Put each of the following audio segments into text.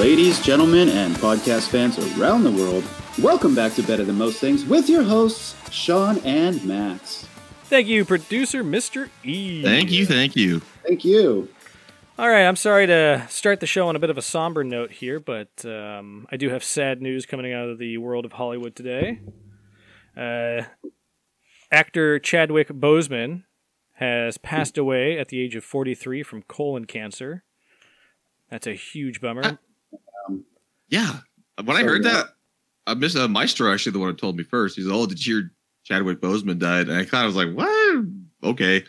Ladies, gentlemen, and podcast fans around the world, welcome back to Better Than Most Things with your hosts, Sean and Max. Thank you, producer Mr. E. Thank you, thank you. Thank you. All right, I'm sorry to start the show on a bit of a somber note here, but um, I do have sad news coming out of the world of Hollywood today. Uh, actor Chadwick Boseman has passed away at the age of 43 from colon cancer. That's a huge bummer. Yeah. When I So, heard yeah. that, uh, Mr. Maestro actually the one who told me first. He's oh, did you hear Chadwick Boseman died? And I kind of was like, what? Okay.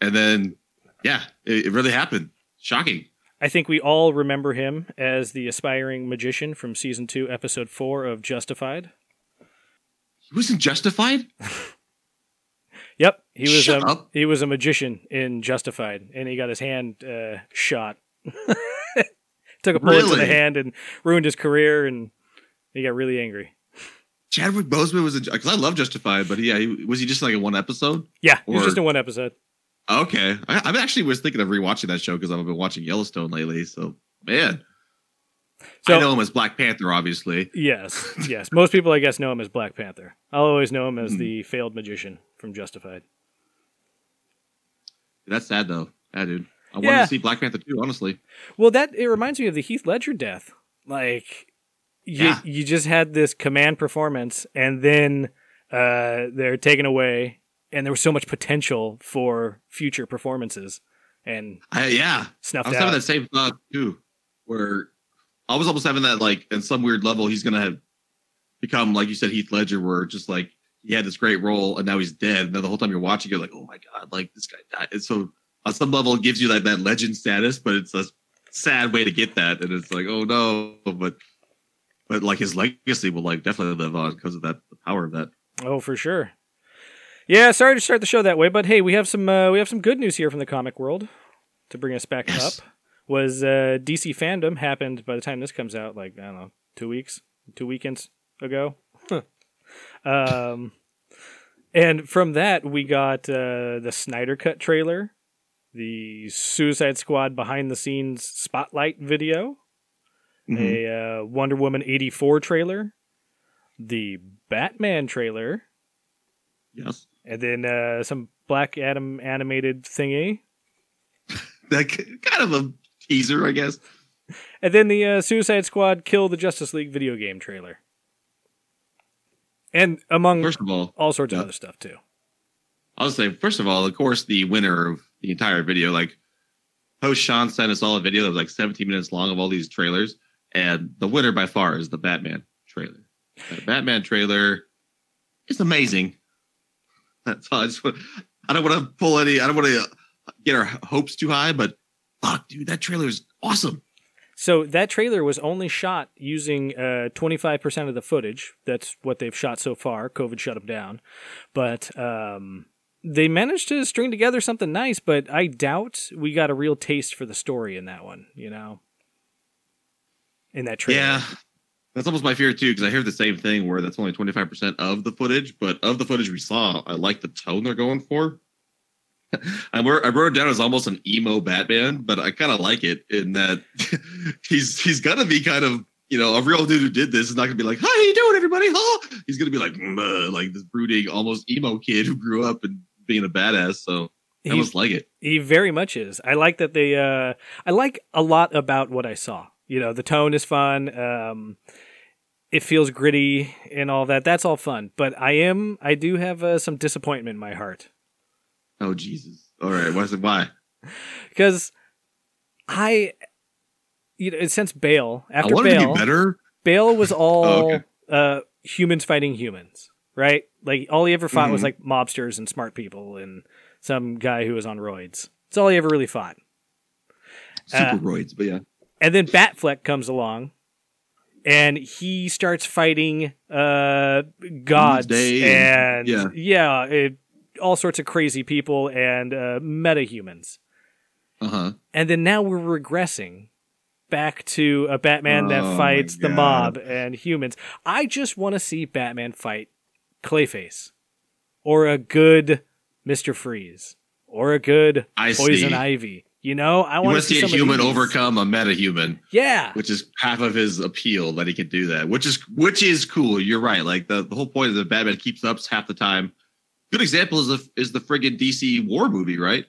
And then, yeah, it, it really happened. Shocking. I think we all remember him as the aspiring magician from season two, episode four of Justified. He wasn't justified. Yep, he was Shut a up. he was a magician in Justified, and he got his hand uh, shot. Took a bullet to the hand and ruined his career, and he got really angry. Chadwick Boseman was because I love Justified, but yeah, he, was he just like in one episode? Yeah, he was just in one episode. Okay, I, I actually was thinking of rewatching that show because I've been watching Yellowstone lately. So man, So I know him as Black Panther, obviously. yes, yes, most people I guess know him as Black Panther. I'll always know him as Hmm. the failed magician from Justified. That's sad though. Yeah, dude. I wanted to see Black Panther too, honestly. Well, that it reminds me of the Heath Ledger death. Like you, Yeah. you just had this command performance, and then uh, they're taken away, and there was so much potential for future performances, and I, yeah, I snuffed was out. having that same thought too, where I was almost having that like in some weird level he's gonna have become like you said Heath Ledger, where just like he had this great role and now he's dead. And then the whole time you're watching, you're like, oh my god, like this guy died. And so on some level, it gives you like that legend status, but it's a sad way to get that. And it's like, oh no, but but like his legacy will like definitely live on because of that the power of that. oh, for sure. Yeah, sorry to start the show that way, but hey, we have some uh, we have some good news here from the comic world to bring us back Yes. up. Was uh, DC fandom happened by the time this comes out? Like I don't know, two weeks, two weekends ago. um, and from that we got uh, the Snyder Cut trailer, the Suicide Squad behind the scenes spotlight video, Mhm. a uh, Wonder Woman eighty four trailer, the Batman trailer, Yes, and then uh, some Black Adam animated thingy, that kind of a teaser, I guess. and then the uh, Suicide Squad Kill the Justice League video game trailer, and among First of all, all sorts of other stuff too. I'll say, first of all, of course, the winner of the entire video, like host Sean sent us all a video that was like 17 minutes long of all these trailers, and the winner by far is the Batman trailer. The Batman trailer is amazing. That's all. I just want, I don't want to pull any. I don't want to get our hopes too high, but fuck, dude, that trailer is awesome. So that trailer was only shot using uh, 25% of the footage. That's what they've shot so far. COVID shut them down. But um, they managed to string together something nice, but I doubt we got a real taste for the story in that one, you know? In that trailer. Yeah. That's almost my fear too, because I hear the same thing where that's only 25% of the footage, but of the footage we saw, I like the tone they're going for. I wrote, I wrote it down as almost an emo Batman, but I kind of like it in that he's he's gonna be kind of you know a real dude who did this is not gonna be like, "How you doing, everybody?" Huh? He's gonna be like, like this brooding, almost emo kid who grew up and being a badass. So I almost like it. he very much is. I like that they, uh, I like a lot about what I saw. You know, the tone is fun. Um, it feels gritty and all that. That's all fun. But I am, I do have uh, some disappointment in my heart. Oh Jesus! All right, why? Why? because I, you know, since Bale I after to Bale, be better. Bale was all Oh, okay. uh, humans fighting humans, right? Like all he ever fought was Mhm. like mobsters and smart people and some guy who was on roids. That's all he ever really fought. Uh, Superroids, but yeah. And then Batfleck comes along, and he starts fighting uh, gods and, and- yeah, it, all sorts of crazy people and uh, metahumans. Uh huh. And then now we're regressing back to a Batman Oh that fights the mob and humans. I just want to see Batman fight Clayface or a good Mr. Freeze or a good I Poison see. Ivy. You know, I want to see a human overcome a meta-human, Yeah, which is half of his appeal that he can do that, which is which is cool. You're right. Like the, the whole point of the Batman keeps up half the time. Good example is the is the friggin' DC War movie, right?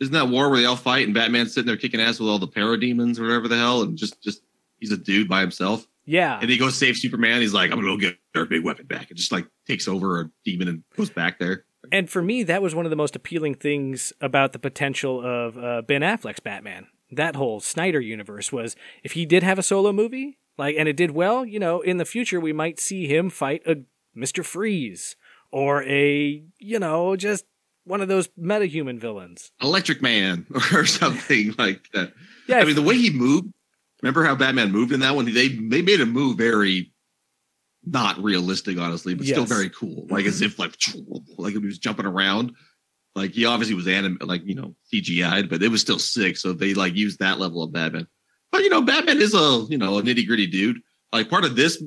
Isn't that war where they all fight and Batman's sitting there kicking ass with all the parademons or whatever the hell, and just just he's a dude by himself. Yeah. And he goes save Superman. He's like, I'm gonna go get our big weapon back, and just like takes over a demon and goes back there. And for me, that was one of the most appealing things about the potential of uh, Ben Affleck's Batman. That whole Snyder universe was if he did have a solo movie, like, and it did well, you know, in the future we might see him fight a Mister Freeze or a, you know, just one of those metahuman villains. Electric Man or something like that. Yeah, I mean, the way he moved. Remember how Batman moved in that one? They they made him move very not realistic, honestly, but still very cool. Like as mm-hmm. if like like he was jumping around. Like he obviously was anim like you know CGI'd, but it was still sick. So they like used that level of Batman. But you know, Batman is a you know a nitty gritty dude. Like part of this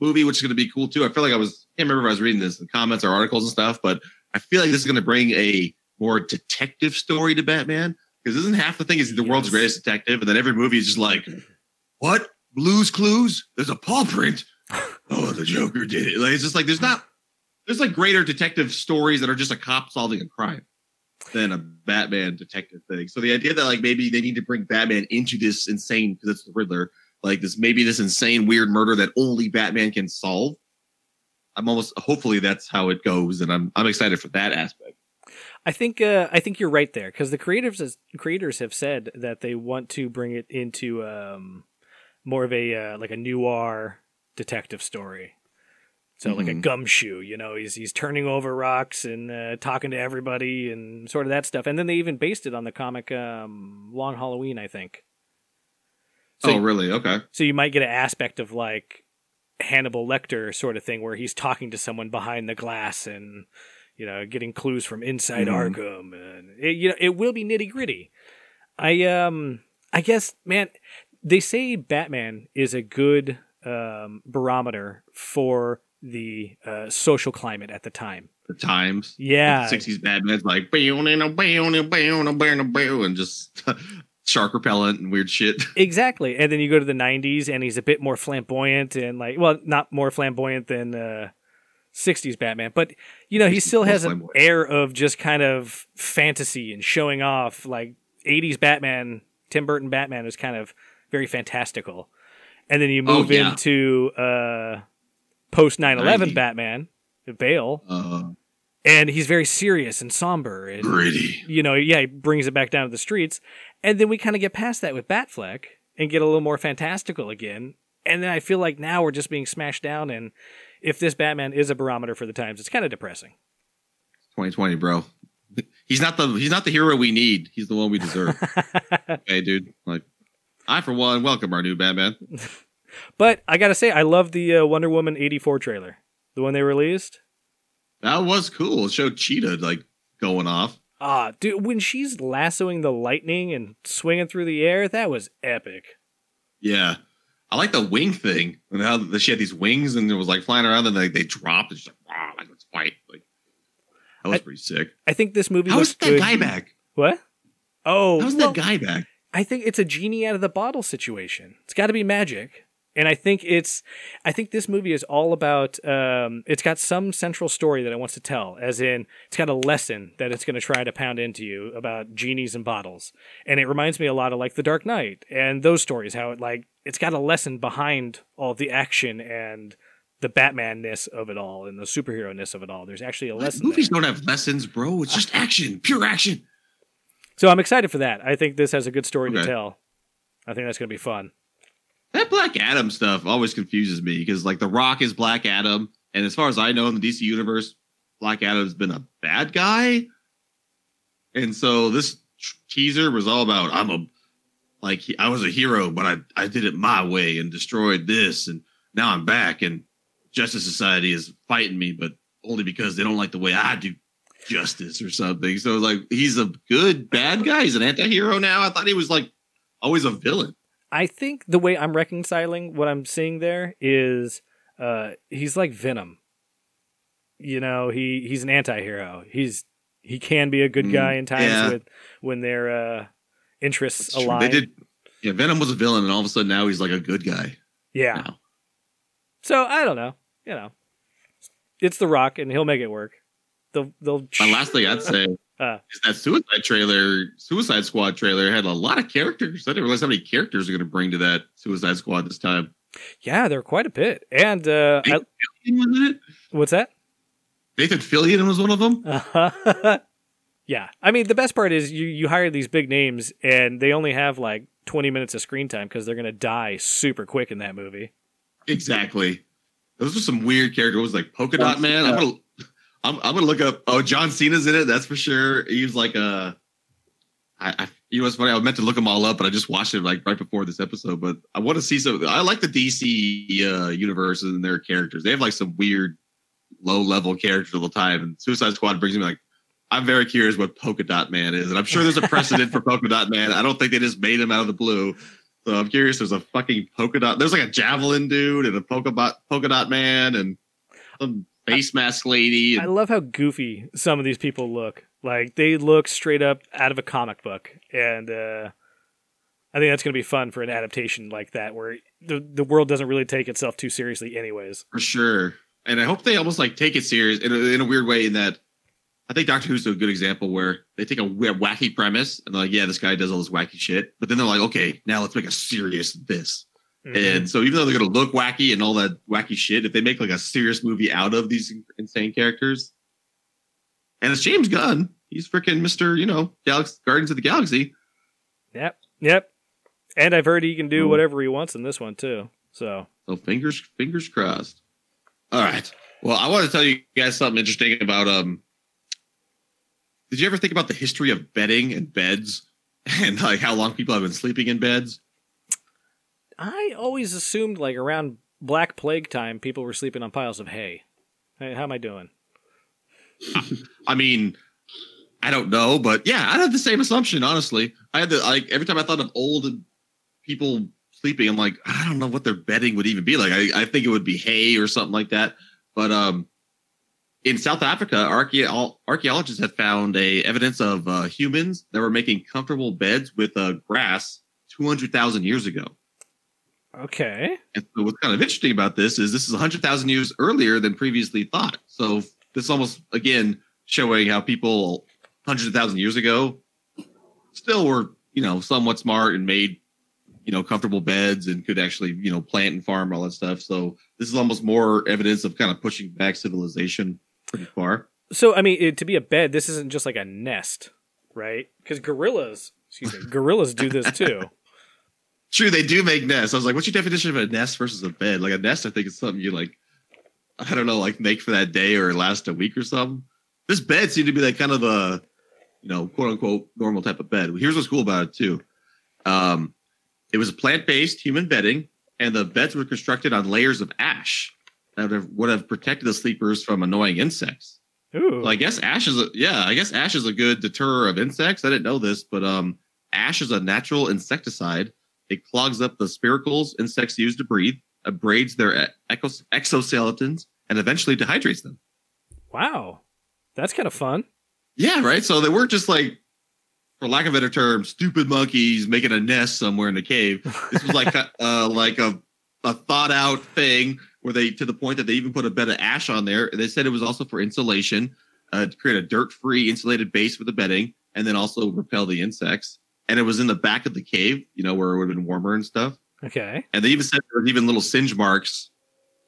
movie, which is going to be cool too. I feel like I was can't remember if I was reading this in comments or articles and stuff, but I feel like this is going to bring a more detective story to Batman because isn't half the thing is the world's greatest detective, and then every movie is just like, what Blue's Clues? There's a paw print. Oh, the Joker did it. Like it's just like there's not there's like greater detective stories that are just a cop solving a crime than a Batman detective thing. So the idea that like maybe they need to bring Batman into this insane because it's the Riddler, like this maybe this insane weird murder that only Batman can solve. I'm almost hopefully that's how it goes, and I'm I'm excited for that aspect. I think uh, I think you're right there because the creators creators have said that they want to bring it into um, more of a uh, like a noir detective story. So like a Mhm. gumshoe, you know, he's he's turning over rocks and uh, talking to everybody and sort of that stuff. And then they even based it on the comic um, Long Halloween, I think. So oh, really? Okay. so you might get an aspect of like Hannibal Lecter sort of thing where he's talking to someone behind the glass and you know getting clues from inside Mhm. Arkham and it, you know it will be nitty gritty. I um I guess man they say Batman is a good um, barometer for the uh, social climate at the time. The times. Yeah, Sixties Batman's like and just shark repellent and weird shit. Exactly. And then you go to the 90s and he's a bit more flamboyant and like well, not more flamboyant than uh 60s Batman, but you know, he still has an air of just kind of fantasy and showing off like 80s Batman, Tim Burton Batman was kind of very fantastical. And then you Oh, move yeah. into uh post 9/11 Batman, Bale, Uh, and he's very serious and somber and gritty. you know, yeah, he brings it back down to the streets. And then we kind of get past that with Batfleck and get a little more fantastical again. And then I feel like now we're just being smashed down. And if this Batman is a barometer for the times, it's kind of depressing. 2020, bro. He's not the he's not the hero we need. He's the one we deserve. hey, dude. Like, I for one welcome our new Batman. but I got to say, I love the uh, Wonder Woman 84 trailer, the one they released. That was cool. It showed Cheetah like going off. Ah, dude, when she's lassoing the lightning and swinging through the air, that was epic. Yeah, I like the wing thing and how the, she had these wings and it was like flying around and like they dropped and she's like, wow, like it's white. Like that was I- pretty sick. I think this movie How looks is that good. guy back? What? Oh, How's well, that guy back? I think it's a genie out of the bottle situation. It's got to be magic. And I think it's, I think this movie is all about, um, it's got some central story that it wants to tell, as in, it's got a lesson that it's going to try to pound into you about genies and bottles. And it reminds me a lot of like The Dark Knight and those stories, how it like, it's got a lesson behind all the action and the Batman ness of it all and the superhero ness of it all. There's actually a What? lesson. Movies there. don't have lessons, bro. It's just action, pure action. So I'm excited for that. I think this has a good story to tell. I think that's going to be fun. That Black Adam stuff always confuses me because like The Rock is Black Adam, and as far as I know in the DC universe, Black Adam's been a bad guy, and so this teaser was all about I'm a like I was a hero, but I I did it my way and destroyed this, and now I'm back, and Justice Society is fighting me, but only because they don't like the way I do justice or something. So it's like he's a good bad guy. He's an anti-hero now. I thought he was like always a villain. I think the way I'm reconciling what I'm seeing there is uh, he's like Venom. You know, he he's an anti-hero. He's he can be a good Mm, guy in times yeah. with when they're uh, interests That's true. They did. Yeah, Venom was a villain, and all of a sudden now he's like a good guy. Yeah. now. So I don't know. You know, it's The Rock, and he'll make it work. They'll they'll. My last thing I'd say Uh. is that Suicide trailer, Suicide Squad trailer, had a lot of characters. I didn't realize how many characters are going to bring to that Suicide Squad this time. Yeah, there are quite a bit. And uh, I, Nathan Fillion was in it. what's that? Nathan Fillion was one of them. yeah, I mean the best part is you you hire these big names, and they only have like twenty minutes of screen time because they're gonna die super quick in that movie. Exactly. Those are some weird characters. It was like Polka Dot Man. I'm gonna, I'm, I'm gonna look up. Oh, John Cena's in it. That's for sure. He was like a. I, I you know what's funny? I meant to look them all up, but I just watched it like right before this episode. But I want to see some. I like the DC uh, universe and their characters. They have like some weird, low level characters all the time. And Suicide Squad brings me like. I'm very curious what Polka Dot Man is, and I'm sure there's a precedent for Polka Dot Man. I don't think they just made him out of the blue. So I'm curious. There's a fucking polka dot. There's like a javelin dude and a polka dot polka dot man and some face mask lady. I love how goofy some of these people look. Like they look straight up out of a comic book, and uh, I think that's going to be fun for an adaptation like that, where the the world doesn't really take itself too seriously, anyways. for sure. And I hope they almost like take it serious in a, in a weird way. In that, I think Doctor Who's a good example where they take a wacky premise and they're like, yeah, this guy does all this wacky shit, but then they're like, okay, now let's make a serious this. Mhm. And so even though they're gonna look wacky and all that wacky shit, if they make like a serious movie out of these insane characters, and it's James Gunn, he's freaking Mister, you know, Galaxy, Guardians of the Galaxy. Yep, yep. And I've heard he can do whatever he wants in this one too. So So fingers fingers crossed. All right. Well, I want to tell you guys something interesting about um. Did you ever think about the history of bedding and beds, and like how long people have been sleeping in beds? I always assumed like around Black Plague time, people were sleeping on piles of hay. Hey, how am I doing? I mean, I don't know, but yeah, I had the same assumption. Honestly, I had the like every time I thought of old people sleeping, I'm like, I don't know what their bedding would even be like. I, I think it would be hay or something like that. But um, in South Africa, archaeo- archaeologists have found a evidence of uh, humans that were making comfortable beds with uh, grass 200,000 years ago. Okay. And so what's kind of interesting about this is this is 100,000 years earlier than previously thought. So this is almost, again, showing how people hundreds of thousand years ago still were, you know, somewhat smart and made, you know, comfortable beds and could actually, you know, plant and farm all that stuff. So this is almost more evidence of kind of pushing back civilization pretty far. So I mean, it, to be a bed, this isn't just like a nest, right? Because gorillas, excuse me, gorillas do this too. True, they do make nests. I was like, what's your definition of a nest versus a bed? Like a nest, I think is something you like, I don't know, like make for that day or last a week or something. This bed seemed to be like kind of a, you know, quote unquote normal type of bed. Here's what's cool about it too. Um, it was plant based human bedding, and the beds were constructed on layers of ash that would have, would have protected the sleepers from annoying insects. Ooh, So I guess ash is a yeah, I guess ash is a good deterror of insects. I didn't know this, but um ash is a natural insecticide. It clogs up the spiracles insects use to breathe, abrades their ecos- exoskeletons, and eventually dehydrates them. wow, that's kind of fun. Yeah, right. So they weren't just like, for lack of a better term, stupid monkeys making a nest somewhere in the cave. This was like a, uh, like a a thought out thing where they to the point that they even put a bed of ash on there. They said it was also for insulation, uh, to create a dirt free insulated base for the bedding, and then also repel the insects. And it was in the back of the cave, you know, where it would have been warmer and stuff. Okay, And they even said there was even little singe marks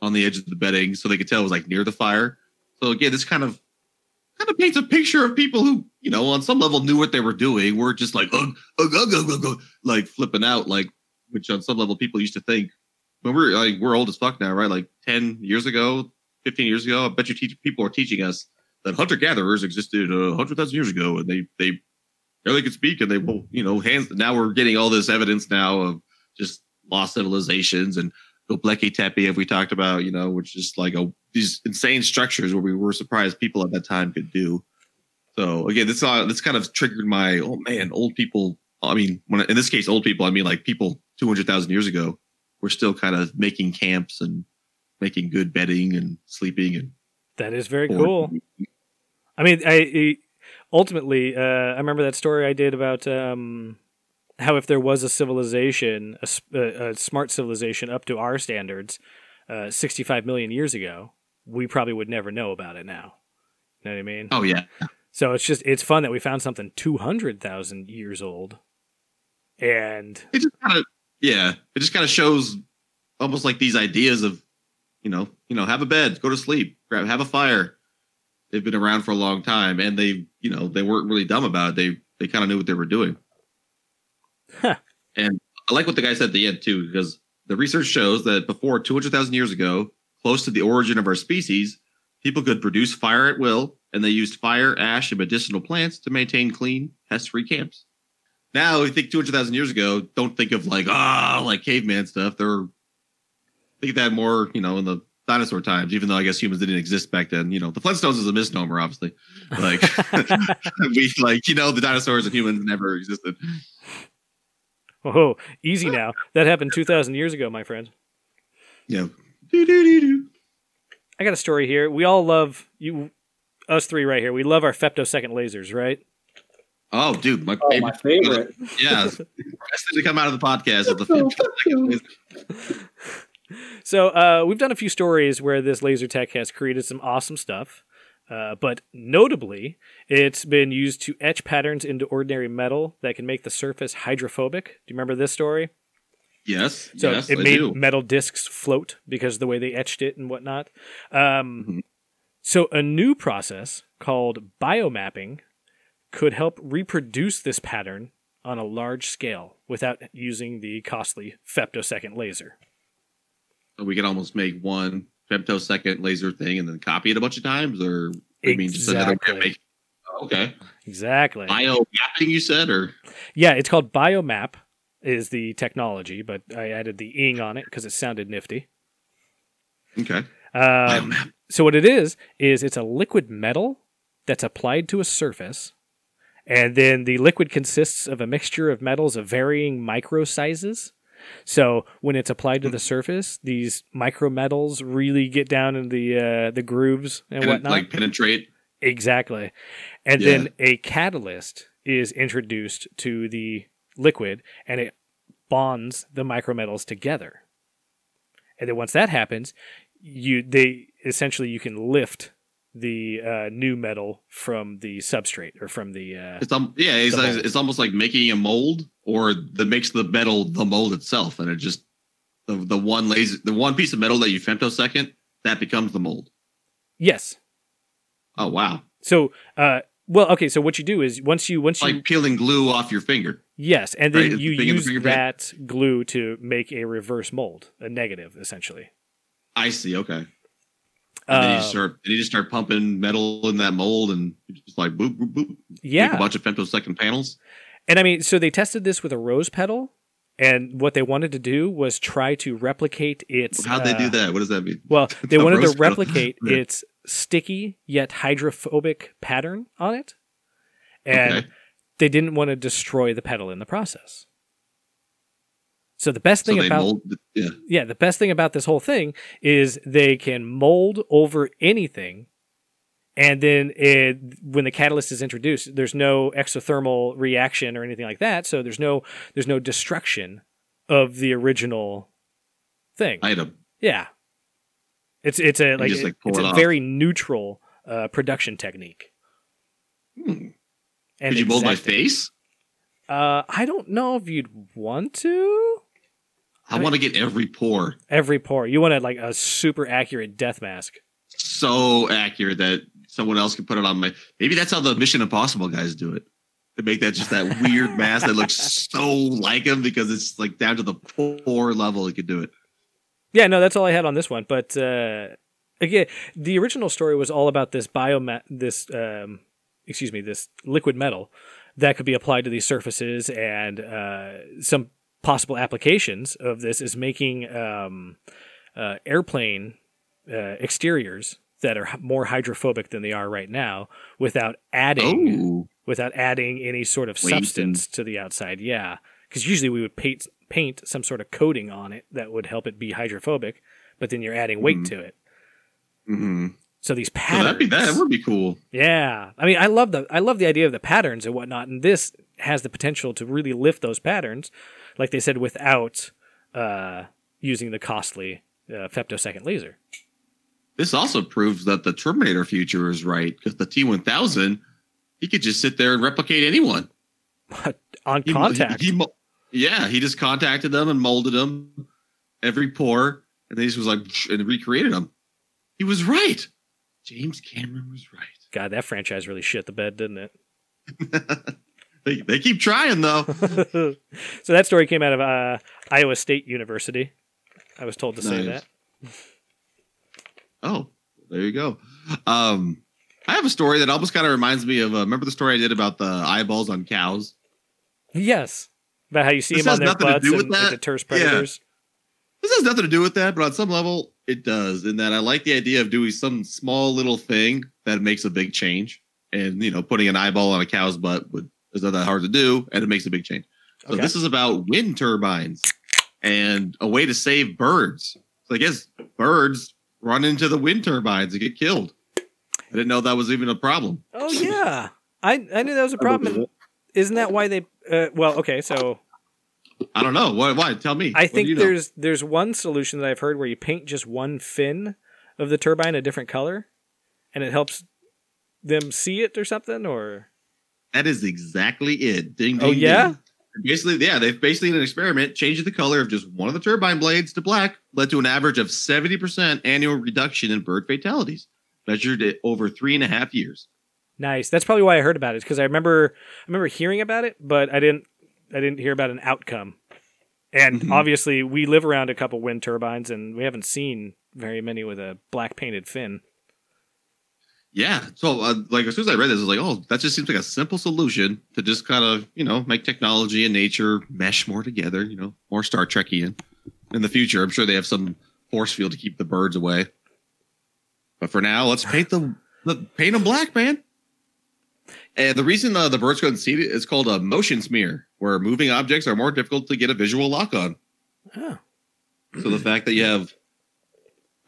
on the edge of the bedding, so they could tell it was like near the fire. So again, this kind of kind of paints a picture of people who, you know, on some level knew what they were doing. We're just like, ugh, ugh, ugh, ugh, ugh, ugh, like flipping out, like which on some level people used to think. When we're like we're old as fuck now, right? Like ten years ago, fifteen years ago, I bet you teach, people are teaching us that hunter gatherers existed a hundred thousand years ago, and they they barely could speak, and they will, you know, hands. Now we're getting all this evidence now of just lost civilizations and Göbekli Tepe, if we talked about, you know, which is like a these insane structures where we were surprised people at that time could do. So again, this uh, this kind of triggered my oh man, old people. I mean, when in this case, old people, I mean like people two hundred thousand years ago were still kind of making camps and making good bedding and sleeping and that is very cool. I mean, I, I ultimately, uh, I remember that story I did about um, how if there was a civilization, a smart civilization up to our standards, uh, 65 million years ago, we probably would never know about it now. You know what I mean? Oh yeah, So it's just it's fun that we found something 200,000 years old. And it just kind of yeah, it just kind of shows almost like these ideas of you know you know have a bed, go to sleep, grab have a fire. They've been around for a long time, and they you know they weren't really dumb about it. They they kind of knew what they were doing. Huh. And I like what the guy said at the end too, because the research shows that before 200,000 years ago, close to the origin of our species, people could produce fire at will, and they used fire, ash, and medicinal plants to maintain clean, pest-free camps. Now, we think 200,000 years ago, don't think of like, ah, like caveman stuff. They're, think of that more, you know, in the dinosaur times, even though I guess humans didn't exist back then. You know, the Flintstones is a misnomer, obviously. Like, we, like, you know, the dinosaurs and humans never existed. oh, easy now. That happened 2,000 years ago, my friend. Doo-doo-doo-doo. I got a story here. We all love you, us three right here. We love our femtosecond lasers, right? Oh, dude, my Oh, favorite. my favorite. Yeah, best thing to come out of the podcast is the femtosecond. So uh, we've done a few stories where this laser tech has created some awesome stuff. Uh, but notably, it's been used to etch patterns into ordinary metal that can make the surface hydrophobic. Do you remember this story? Yes, So yes, it I made do. metal discs float because of the way they etched it and whatnot. Um, Mhm. So a new process called biomapping could help reproduce this pattern on a large scale without using the costly femtosecond laser. we can almost make one femtosecond laser thing and then copy it a bunch of times, or I mean, just another way of making. Okay, Exactly. bio mapping. You said, or Yeah, it's called Biomapp is the technology, but I added the ing on it because it sounded nifty. okay, Um, so what it is is it's a liquid metal that's applied to a surface, and then the liquid consists of a mixture of metals of varying micro sizes. So when it's applied to the surface, these micro metals really get down in the uh, the grooves and Pen- whatnot. like penetrate. Exactly. And Yeah. then a catalyst is introduced to the liquid and it bonds the micrometals together. And then once that happens, you they essentially you can lift the uh, new metal from the substrate or from the uh, It's um, yeah, it's, The like, it's almost like making a mold, or that makes the metal the mold itself, and it just the the one laser, the one piece of metal that you femtosecond that becomes the mold. yes. Oh wow, So uh, well, okay. So what you do is once you once it's you like peeling glue off your finger. yes, and then Right, you the use bag. that glue to make a reverse mold, a negative essentially. I see. Okay. And then you Uh, start, then you just start pumping metal in that mold, and just like boop, boop, boop. yeah, a bunch of femtosecond panels. And I mean, so they tested this with a rose petal, and what they wanted to do was try to replicate its. How'd they do uh, that? What does that mean? Well, they wanted to replicate Yeah. its sticky yet hydrophobic pattern on it, and Okay. they didn't want to destroy the petal in the process. So the best thing they about mold. Yeah. yeah, the best thing about this whole thing is they can mold over anything. And then it, when the catalyst is introduced, there's no exothermal reaction or anything like that. So there's no there's no destruction of the original thing. Item. yeah, it's it's a like, just, like, it's it a off. very neutral uh, production technique. Hmm. And Did you mold my face? Uh, I don't know if you'd want to. I, I want to get every pore Every pore, you want to like a super accurate death mask. so accurate that someone else can put it on my. Maybe that's how the Mission Impossible guys do it. They make that just that weird mask that looks so like him because it's like down to the pore level. It could do it. Yeah, no, that's all I had on this one. But uh, again, the original story was all about this bioma this um, excuse me, this liquid metal that could be applied to these surfaces, and uh, some possible applications of this is making um, uh, airplane uh, exteriors that are more hydrophobic than they are right now, without adding Oh, without adding any sort of substance to the outside. Yeah, because usually we would paint paint some sort of coating on it that would help it be hydrophobic, but then you're adding weight Mhm. to it. hmm So these so patterns. that'd be that would be cool. Yeah, I mean, I love the I love the idea of the patterns and whatnot, and this has the potential to really lift those patterns, like they said, without uh, using the costly uh, femtosecond laser. This also proves that the Terminator future is right because the T1000, he could just sit there and replicate anyone. On He- contact. he- he yeah, he just contacted them and molded them every pore, and then he just was like and recreated them. He was right. James Cameron was right. God, that franchise really shit the bed, didn't it? they, they keep trying though. so that story came out of uh, Iowa State University. I was told to say that. Oh, there you go. Um, I have a story that almost kind of reminds me of. Uh, remember the story I did about the eyeballs on cows? Yes. About how you see This them on has their nothing to butts do with and it that. deters Yeah. predators. This has nothing to do with that, but on some level, it does. In that, I like the idea of doing some small little thing that makes a big change. And you know, putting an eyeball on a cow's butt would is not that hard to do, and it makes a big change. So Okay. this is about wind turbines and a way to save birds. So I guess birds run into the wind turbines and get killed. I didn't know that was even a problem. Oh yeah, I I knew that was a problem. Isn't that why they? Uh, well, okay, so I don't know. Why? Why? Tell me. I What think you know? there's there's one solution that I've heard where you paint just one fin of the turbine a different color, and it helps them see it or something. Or that is exactly it. Ding, ding, Oh, yeah? ding. Basically, yeah, they've basically in an experiment changed the color of just one of the turbine blades to black, led to an average of 70% annual reduction in bird fatalities, measured at over three and a half years. nice. That's probably why I heard about it because I remember I remember hearing about it, but I didn't I didn't hear about an outcome. And Mhm. obviously, we live around a couple wind turbines, and we haven't seen very many with a black painted fin. Yeah. So, uh, like, as soon as I read this, I was like, oh, that just seems like a simple solution to just kind of, you know, make technology and nature mesh more together, you know, more Star Trekian. In the future, I'm sure they have some force field to keep the birds away. But for now, let's paint the, the paint them black, man. And the reason uh, the birds couldn't see it is called a motion smear, where moving objects are more difficult to get a visual lock on. Oh. So the fact that you have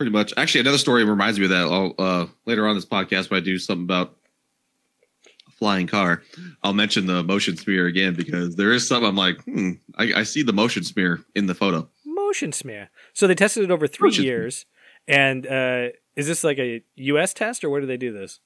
pretty much actually another story reminds me of that. I'll, uh, later on this podcast when I do something about a flying car, I'll mention the motion smear again because there is something I'm like, hmm, I, I see the motion smear in the photo. Motion smear. So they tested it over three Motion smear. years. And uh, is this like a U.S. test, or where do they do this?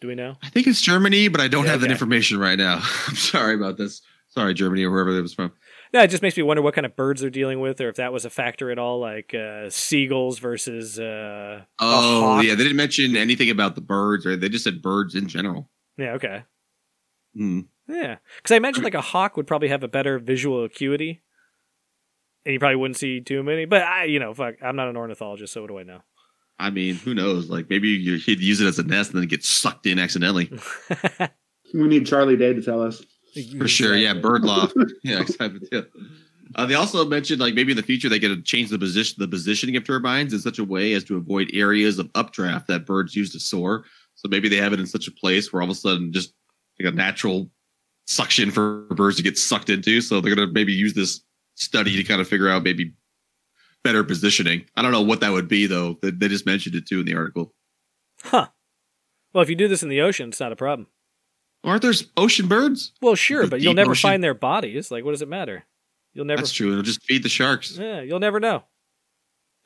Do we know? I think it's Germany, but I don't Yeah, have that information right now. I'm sorry about this. Sorry, Germany or wherever it was from. No, it just makes me wonder what kind of birds they're dealing with, or if that was a factor at all, like uh, seagulls versus. Uh, a Oh hawk. yeah, they didn't mention anything about the birds, or They just said birds in general. Yeah. Okay. Hmm. Yeah, because I imagine like a hawk would probably have a better visual acuity, and you probably wouldn't see too many. But I, you know, fuck, I'm not an ornithologist, so what do I know? I mean, who knows? Like maybe you, he'd use it as a nest and then get sucked in accidentally. We need Charlie Day to tell us. For sure, yeah, bird law. yeah, exactly. Yeah. Uh, they also mentioned like maybe in the future they could change the position, the positioning of turbines in such a way as to avoid areas of updraft that birds use to soar. So maybe they have it in such a place where all of a sudden just like a natural suction for birds to get sucked into. So they're gonna maybe use this study to kind of figure out maybe better positioning. I don't know what that would be though. They, they just mentioned it too in the article. Huh. Well, if you do this in the ocean, it's not a problem. Aren't there ocean birds? Well, sure, but you'll never ocean? find their bodies. Like, what does it matter? You'll never. That's true. It'll just feed the sharks. Yeah, you'll never know.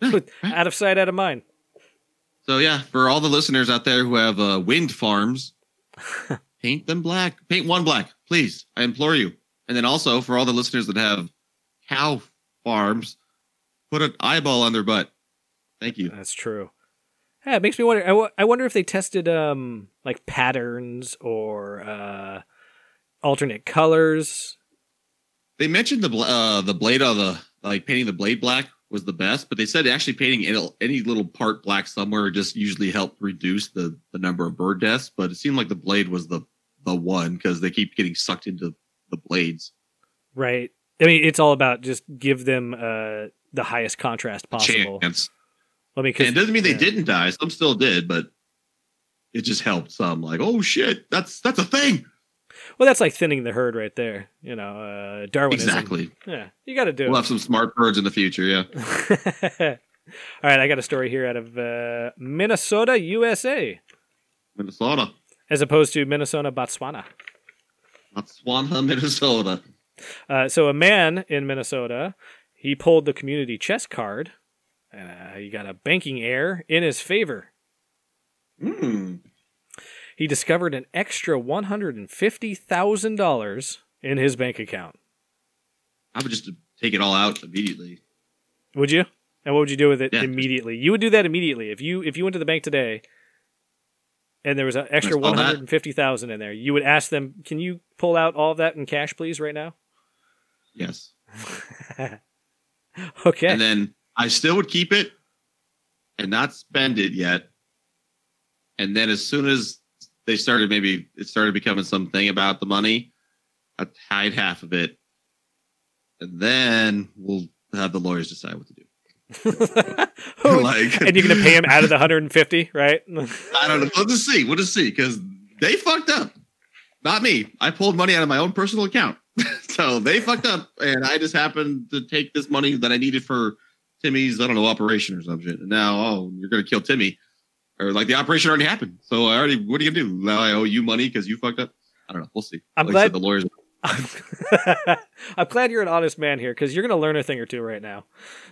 Yeah, right. out of sight, out of mind. So yeah, for all the listeners out there who have uh, wind farms, paint them black. Paint one black, please. I implore you. And then also for all the listeners that have cow farms, put an eyeball on their butt. Thank you. That's true. Yeah, it makes me wonder. I, w- I wonder if they tested um like patterns or uh alternate colors. They mentioned the bl- uh, the blade on the like painting the blade black was the best, but they said actually painting any, any little part black somewhere just usually helped reduce the the number of bird deaths. But it seemed like the blade was the the one because they keep getting sucked into the blades. Right. I mean, it's all about just give them uh the highest contrast possible. Chance. I mean, 'cause- And it doesn't mean they didn't die. Some still did, but it just helped some. Like, oh shit, that's that's a thing. Well, that's like thinning the herd right there. You know, uh Darwinism. Exactly. Yeah, you got to do We'll it. have some smart birds in the future. Yeah. All right, I got a story here out of uh, Minnesota, USA, Minnesota. as opposed to Minnesota, Botswana. Botswana, Minnesota. Uh, so a man in Minnesota, he pulled the community chest card. Uh, he got a banking error in his favor. Hmm. He discovered an extra one hundred and fifty thousand dollars in his bank account. I would just take it all out immediately. Would you? And what would you do with it Yeah. immediately? You would do that immediately if you if you went to the bank today, and there was an extra saw one hundred and fifty thousand in there. You would ask them, "Can you pull out all of that in cash, please, right now?" Yes. okay. And then I still would keep it and not spend it yet. And then as soon as they started, maybe it started becoming something about the money, I'd hide half of it. And then we'll have the lawyers decide what to do. like, and you're gonna pay him out of the 150, right? I don't know. We'll just see. We'll just see because they fucked up. Not me. I pulled money out of my own personal account. so they fucked up, and I just happened to take this money that I needed for Timmy's, I don't know, operation or some shit. And now, oh, you're gonna kill Timmy, or like the operation already happened. So I already. What are you gonna do? Now I owe you money because you fucked up. I don't know. We'll see. I'm Like I said, glad- the lawyers. I'm glad you're an honest man here because you're gonna learn a thing or two right now.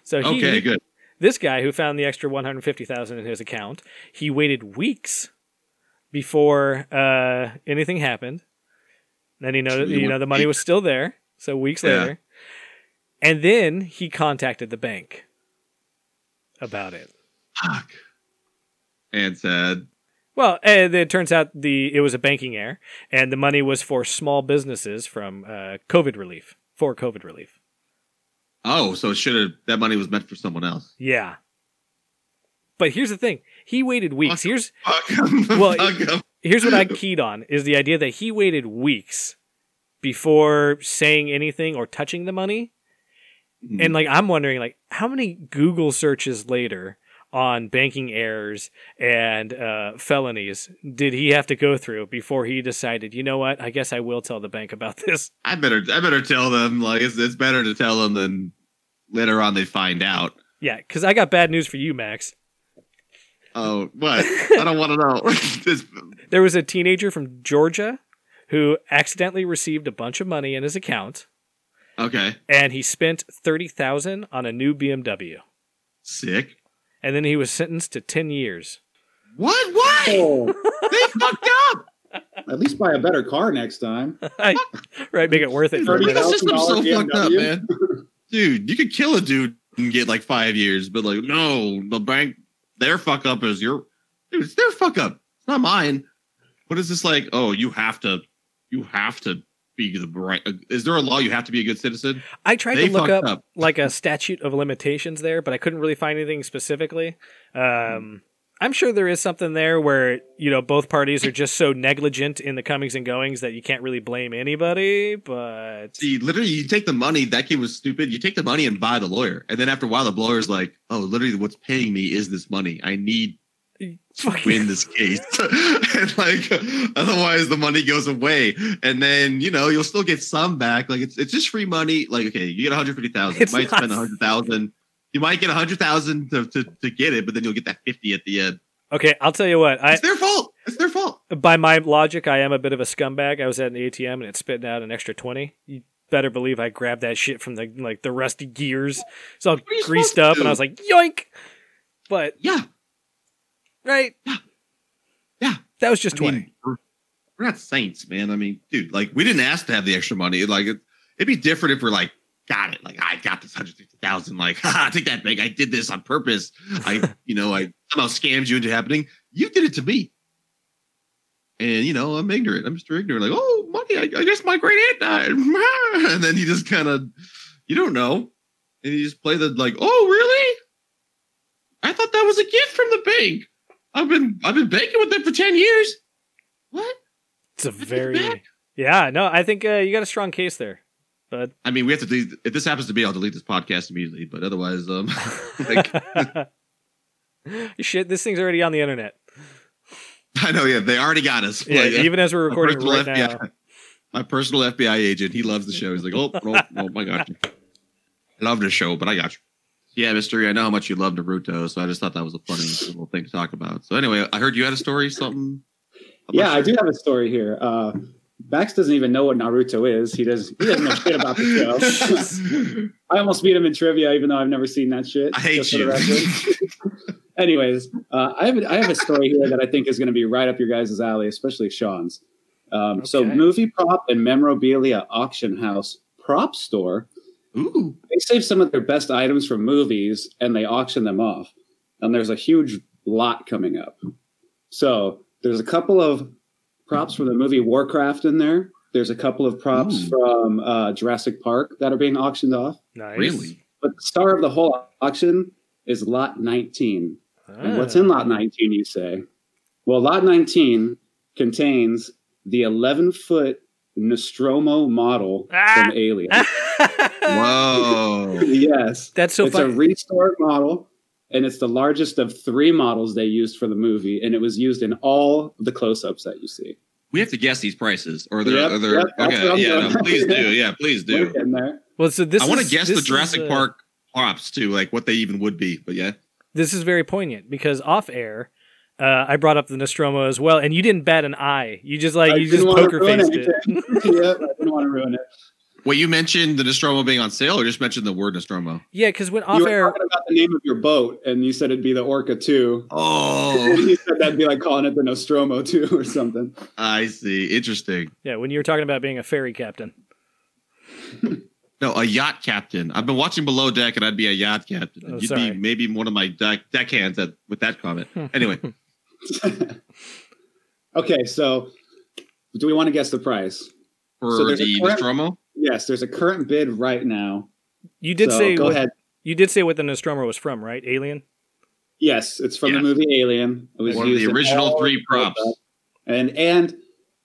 So he, Okay, good. this guy who found the extra 150,000 in his account, he waited weeks before uh, anything happened. Then he noticed, You you know, the money was still there. So weeks Yeah. later, and then he contacted the bank about it. Fuck. And said, Well, and it turns out the it was a banking error, and the money was for small businesses from uh, COVID relief for COVID relief. "Oh, so it should have. That money was meant for someone else." Yeah. But here's the thing: he waited weeks. Fuck. Here's Fuck 'em. Well, Fuck 'em. here's what I keyed on is the idea that he waited weeks before saying anything or touching the money. Hmm. And like I'm wondering like how many Google searches later on banking errors and uh, felonies did he have to go through before he decided, you know what, I guess I will tell the bank about this. I better I better tell them like it's, it's better to tell them than later on they find out. Yeah, because I got bad news for you, Max. Oh, what? I don't want to know. There was a teenager from Georgia who accidentally received a bunch of money in his account okay, and he spent 30,000 on a new BMW. sick. And then he was sentenced to 10 years. What? Why? Oh, They fucked up. at least buy a better car next time. right, make it worth it for a The Thirty minute. legal system's so $1,000 fucked up, man. Dude, you could kill a dude and get like five years, but like, no, the bank, their fuck up is your, dude, it's their fuck up. It's not mine. What is this like? Oh, you have to, you have to be the right. Is there a law you have to be a good citizen? I tried They to look up, up. like a statute of limitations there, but I couldn't really find anything specifically. Um, I'm sure there is something there where you know both parties are just so negligent in the comings and goings that you can't really blame anybody. But See, literally, you take the money. That kid was stupid. You take the money and buy the lawyer, and then after a while, the lawyer's like, "Oh, literally, what's paying me is this money. I need win this case." and like, otherwise, the money goes away, and then you know you'll still get some back. Like it's it's just free money. Like okay, you get one hundred fifty thousand. You It's might not- spend hundred thousand. You might get a hundred thousand to, to to get it, but then you'll get that fifty at the end. okay, I'll tell you what. I It's their fault. It's their fault. by my logic, I am a bit of a scumbag. I was at an ATM and it spitting out an extra twenty. You better believe I grabbed that shit from the like the rusty gears. It's all greased up, and? I was like, "Yoink!" But Yeah, right, yeah. that was just I twenty. mean, we're, we're not saints, man. I mean, dude, like we didn't ask to have the extra money. Like it, it'd be different if we're like, got it. Like I got this hundred fifty thousand. Like, haha, take that bank. I did this on purpose. I, you know, I somehow scammed you into happening. You did it to me. And you know, I'm ignorant. I'm Mr. Ignorant. Like, oh, money. I, I guess my great aunt died. And then you just kind of, you don't know, and you just play the like, oh, really? I thought that was a gift from the bank. I've been I've been banking with them for ten years. What? It's a What very yeah. No, I think uh, you got a strong case there. But I mean, we have to delete. If this happens to be, I'll delete this podcast immediately. But otherwise, um, like, shit, this thing's already on the internet. I know, yeah, they already got us. Yeah, Like, even as we're recording personal right now. My personal FBI agent, he loves the show. He's like, oh, no, no, I got you. I love the show, but I got you. Yeah, Mystery, I know how much you love Naruto, so I just thought that was a funny little thing to talk about. So anyway, I heard you had a story, something. Yeah, I do have a story here. Uh, Bax doesn't even know what Naruto is. He does. He doesn't know shit about the show. I almost beat him in trivia, even though I've never seen that shit. I hate just for the you. Anyways, uh, I have a, I have a story here that I think is going to be right up your guys' alley, especially Sean's. Um, So, movie prop and memorabilia auction house prop store. Ooh. They save some of their best items from movies and they auction them off. And there's a huge lot coming up. So there's a couple of props from the movie Warcraft in there. There's a couple of props Ooh. from uh, Jurassic Park that are being auctioned off. Nice. Really? But the star of the whole auction is Lot 19. And what's Ah. in Lot 19, you say? Well, Lot 19 contains the 11 foot Nostromo model Ah! from Alien. Whoa. yes. That's so it's a funny. restored model, and it's the largest of three models they used for the movie, and it was used in all the close ups that you see. we have to guess these prices, or they're, Yep, or they're yep, okay. I'm Yeah, no, please do. Yeah, please do. getting there. well, so this I want to guess the this is, Jurassic uh, Park props too, like what they even would be. But yeah, This is very poignant because off air, uh, I brought up the Nostromo as well, and you didn't bat an eye. You just like I you just poker faced it. anything. yep, I didn't want to ruin it. Wait, you mentioned the Nostromo being on sale, or just mentioned the word Nostromo? Yeah, because when off you were air, talking about the name of your boat, and you said it'd be the Orca 2. Oh, you said that'd be like calling it the Nostromo 2 or something. I see. Interesting. yeah, when you were talking about being a ferry captain. No, a yacht captain. I've been watching Below Deck, and I'd be a yacht captain. Oh, you'd sorry. be maybe one of my deck deckhands at, with that comment. Anyway, okay, so do we want to guess the price? for So there's a the current- Nostromo, Yes, there's a current bid right now. You did So, say go what, ahead. You did say what the Nostromo was from, right? Alien. Yes, it's from Yeah. the movie Alien. It was One of the original three props. And and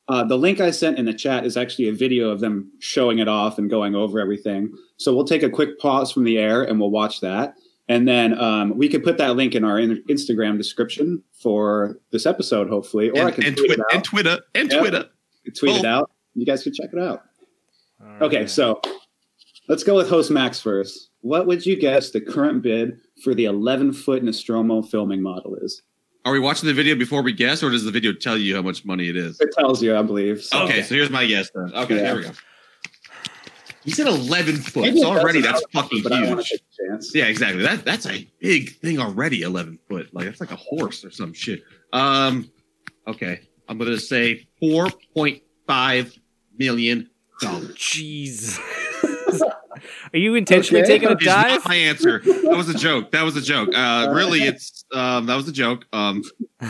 uh, the link I sent in the chat is actually a video of them showing it off and going over everything. So we'll take a quick pause from the air and we'll watch that. And then um, we could put that link in our in- Instagram description for this episode, hopefully, or I can and, tweet twi- it out. and Twitter, and Yeah. Twitter. tweet it out. You guys can check it out. All Okay, so let's go with host Max first. What would you guess the current bid for the 11 foot Nostromo filming model is? Are we watching the video before we guess, or does the video tell you how much money it is? It tells you, I believe. So. Okay, so here's my guess then. Okay, Yeah. here we go. You said 11 foot. Maybe So already that's matter, fucking but I want huge. to take a chance. Yeah, exactly. That that's a big thing already. 11 foot. Like that's like a horse or some shit. Um, okay, I'm gonna say 4.5 million dollars. Jeez. Are you intentionally Okay. taking a dive? not my answer. That was a joke. That was a joke. Uh, really, it's um, that was a joke. Um,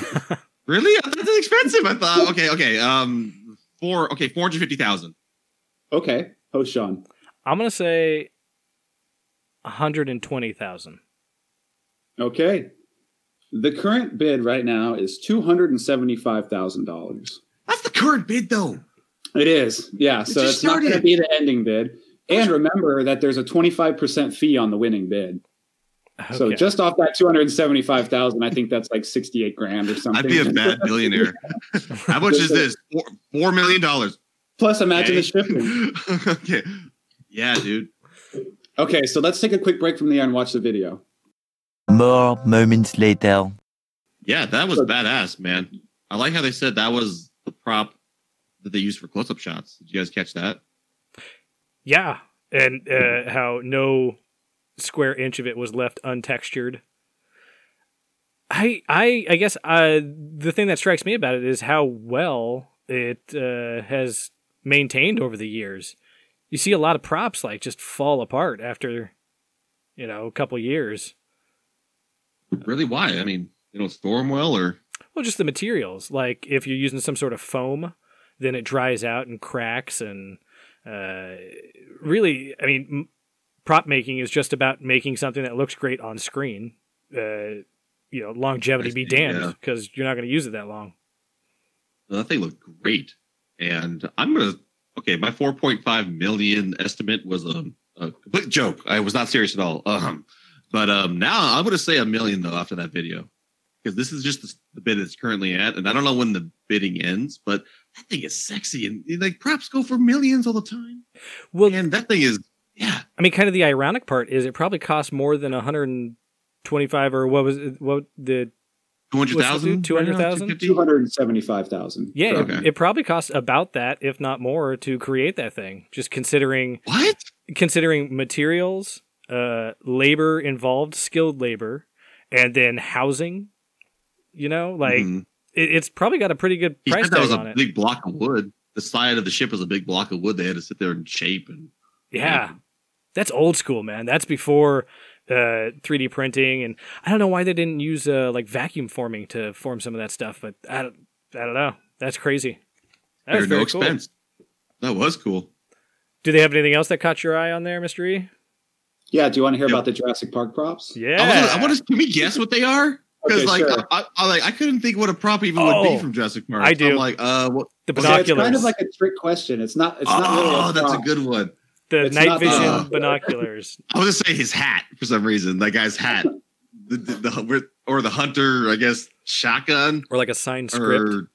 really, that's expensive. I thought. Okay, okay. Um, four. Okay, four hundred fifty thousand. Okay, host Sean. I'm gonna say 120,000. Okay. The current bid right now is $275,000. That's the current bid, though. It is. Yeah, so just it's not going to be the ending bid. And remember that there's a 25% fee on the winning bid. So just off that 275,000, I think that's like 68 grand or something. I'd be a bad billionaire. How much is this? Four, Four million dollars. Plus imagine Okay. the shipping. okay. Yeah, dude. Okay, so let's take a quick break from the air and watch the video. More moments later. Yeah, that was badass, man. I like how they said that was the prop that they use for close-up shots. Did you guys catch that? Yeah, and uh, how no square inch of it was left untextured. I I I guess uh, the thing that strikes me about it is how well it uh, has maintained over the years. You see a lot of props like just fall apart after you know a couple years. Really? Why? I mean, store them well, or Well, just the materials. Like if you're using some sort of foam, then it dries out and cracks. And uh, really, I mean, m- prop making is just about making something that looks great on screen. Uh, you know, longevity be damned yeah. because you're not going to use it that long. that thing looked great. And I'm gonna okay. My 4.5 million estimate was a, a complete joke. I was not serious at all. Um, but um, now I'm gonna say a million though after that video because this is just the, the bid it's currently at, and I don't know when the bidding ends. But that thing is sexy, and like props go for millions all the time. Well, And that thing is yeah. I mean, kind of the ironic part is it probably cost more than 125 or what was it, what the Two hundred thousand, 200,000? Two hundred and seventy-five thousand. Yeah, Okay. it, it probably costs about that, if not more, to create that thing. Just considering What? considering materials, uh, labor involved, skilled labor, and then housing. You know, like Mhm. it, it's probably got a pretty good He price said that tag was on a it. big block of wood. The side of the ship was a big block of wood. They had to sit there and shape and Yeah, that's old school, man. That's before uh, 3D printing, and I don't know why they didn't use uh, like vacuum forming to form some of that stuff, but I don't, I don't know. That's crazy. That was There's no cool. expense. That was cool. Do they have anything else that caught your eye on there, Mister E? Yeah. Do you want to hear Yep. about the Jurassic Park props? Yeah, I, was, I want to. Can we guess what they are? Because Okay, like, sure. I, I, like I couldn't think what a prop even would Oh, be from Jurassic Park. I So I'm do. like, uh, what? the So So binoculars. it's kind of like a trick question. It's not. It's not really. oh, a that's a good one. the it's night not- vision uh, binoculars. I was gonna say his hat for some reason. That guy's hat, the, the, the or the hunter, I guess, shotgun Or like a signed script. or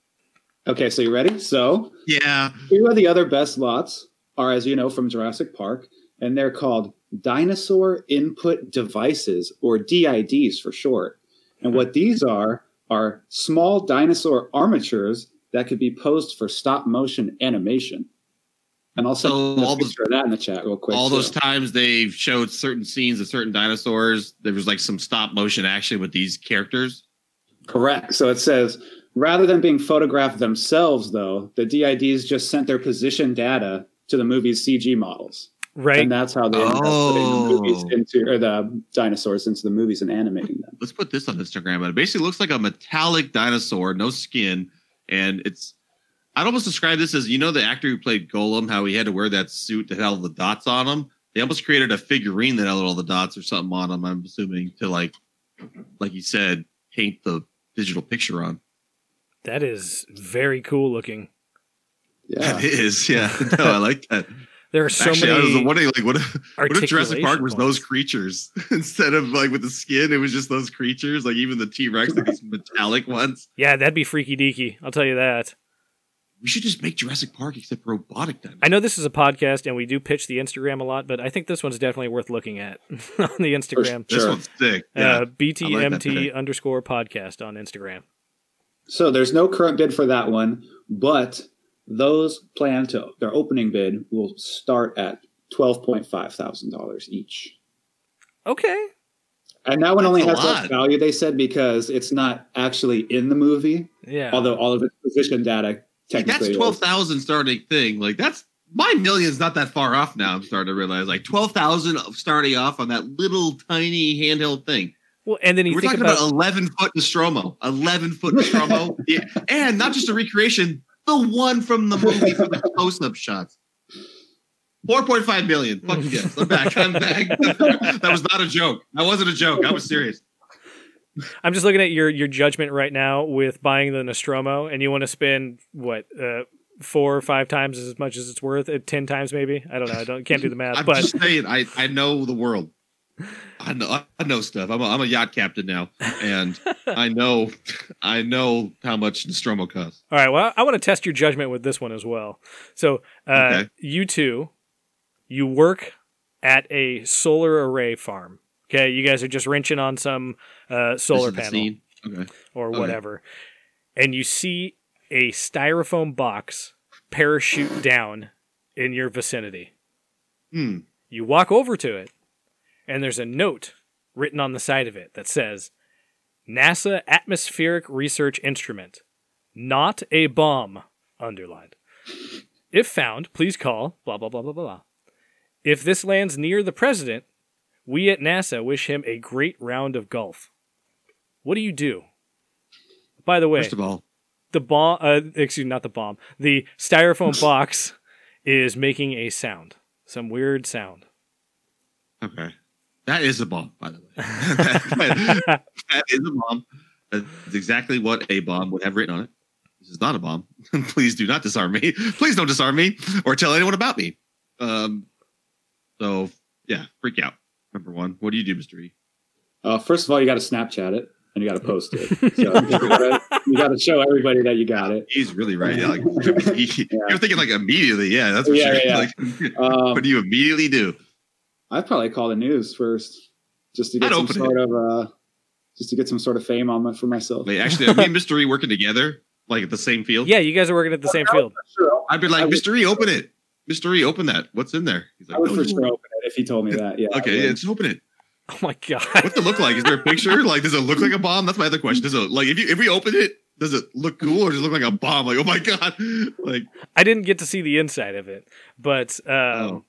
Okay, so you ready? So yeah. Two of the other best lots are, as you know, from Jurassic Park, and they're called Dinosaur Input Devices, or DIDs for short. And what these are are small dinosaur armatures that could be posed for stop motion animation. And I'll send So all those- that in the chat real quick. all those times they've showed certain scenes of certain dinosaurs, there was like some stop motion action with these characters. Correct. So it says rather than being photographed themselves, though, the DIDs just sent their position data to the movie's CG models. Right. And that's how they ended up putting the Oh. movies into or the dinosaurs into the movies and animating them. Let's put this on Instagram. but It basically looks like a metallic dinosaur, no skin, and it's. I'd almost describe this as you know the actor who played Gollum, how he had to wear that suit that had all the dots on him. They almost created a figurine that had all the dots or something on him. I'm assuming to like, like you said, paint the digital picture on. that is very cool looking. Yeah. It is, yeah. No, I like that. There are so Actually, I was wondering, like, what if, what if Jurassic Park was points. those creatures instead of like with the skin? It was just those creatures, like even the T Rex, like these metallic ones. Yeah, that'd be freaky deaky. I'll tell you that. We should just make Jurassic Park except robotic dinosaurs. I know this is a podcast and we do pitch the Instagram a lot, but I think this one's definitely worth looking at on the Instagram. This Sure. one's sick. Yeah. Uh, BTMT today. underscore podcast on Instagram. So there's no current bid for that one, but those plan to their opening bid will start at twelve point five thousand dollars each. Okay. And that one only That's has a less value, they said, because it's not actually in the movie, Yeah. although all of its position data Like, technically that's twelve thousand starting thing. Like that's my million's not that far off now. I'm starting to realize like twelve thousand starting off on that little tiny handheld thing. well, and then you We're think talking about, about, eleven foot Nostromo, eleven foot Nostromo, yeah, and not just a recreation, the one from the movie for the close up shots. Four point five million. Fuck yes, I'm back. I'm back. that was not a joke. That wasn't a joke. I was serious. I'm just looking at your your judgment right now with buying the Nostromo, and you want to spend what uh, four or five times as much as it's worth, uh, ten times maybe. I don't know. I don't can't do the math, I'm but just saying. I I know the world. I know I know stuff. I'm a, I'm a yacht captain now, and I know I know how much Nostromo costs. All right. Well, I want to test your judgment with this one as well. So, uh, Okay. you two, you work at a solar array farm. Okay, you guys are just wrenching on some uh, solar This is the panel. Okay. or Okay. whatever, and you see a styrofoam box parachute down in your vicinity. Hmm. You walk over to it, and there's a note written on the side of it that says NASA Atmospheric Research Instrument, not a bomb, underlined. If found, please call blah, blah, blah, blah, blah. If this lands near the president, we at NASA wish him a great round of golf. What do you do? By the way, First of all, the bomb, uh, excuse me, not the bomb, the styrofoam box is making a sound, some weird sound. okay, that is a bomb. By the way, that, that is a bomb. That's exactly what a bomb would have written on it. This is not a bomb. Please do not disarm me. Please don't disarm me or tell anyone about me. Um. So yeah, freak out. Number one. What do you do, Mister E? Uh, first of all, you got to Snapchat it and you got to post it. So you gotta- you got to show everybody that you got it. He's really right. Yeah, like, You're thinking like immediately. Yeah, that's for Yeah, sure. yeah, Like, Um, what do you immediately do? I'd probably call the news first, just to get I'd some open sort of uh, just to get some sort of fame on my, for myself. Like actually, me and Mr. E working together, like at the same field. Yeah, you guys are working at the same field. Sure, I'd be like, would- Mr. E, open it. Mr. E, open that. What's in there? He's I would "No, for you sure open it if he told me that. Yeah. Okay, would. yeah, just open it. Oh my god. What's it look like? Is there a picture? Like, does it look like a bomb? That's my other question. Does it like if you if we open it, does it look cool or does it look like a bomb? Like, oh my god, like I didn't get to see the inside of it, but um, Oh.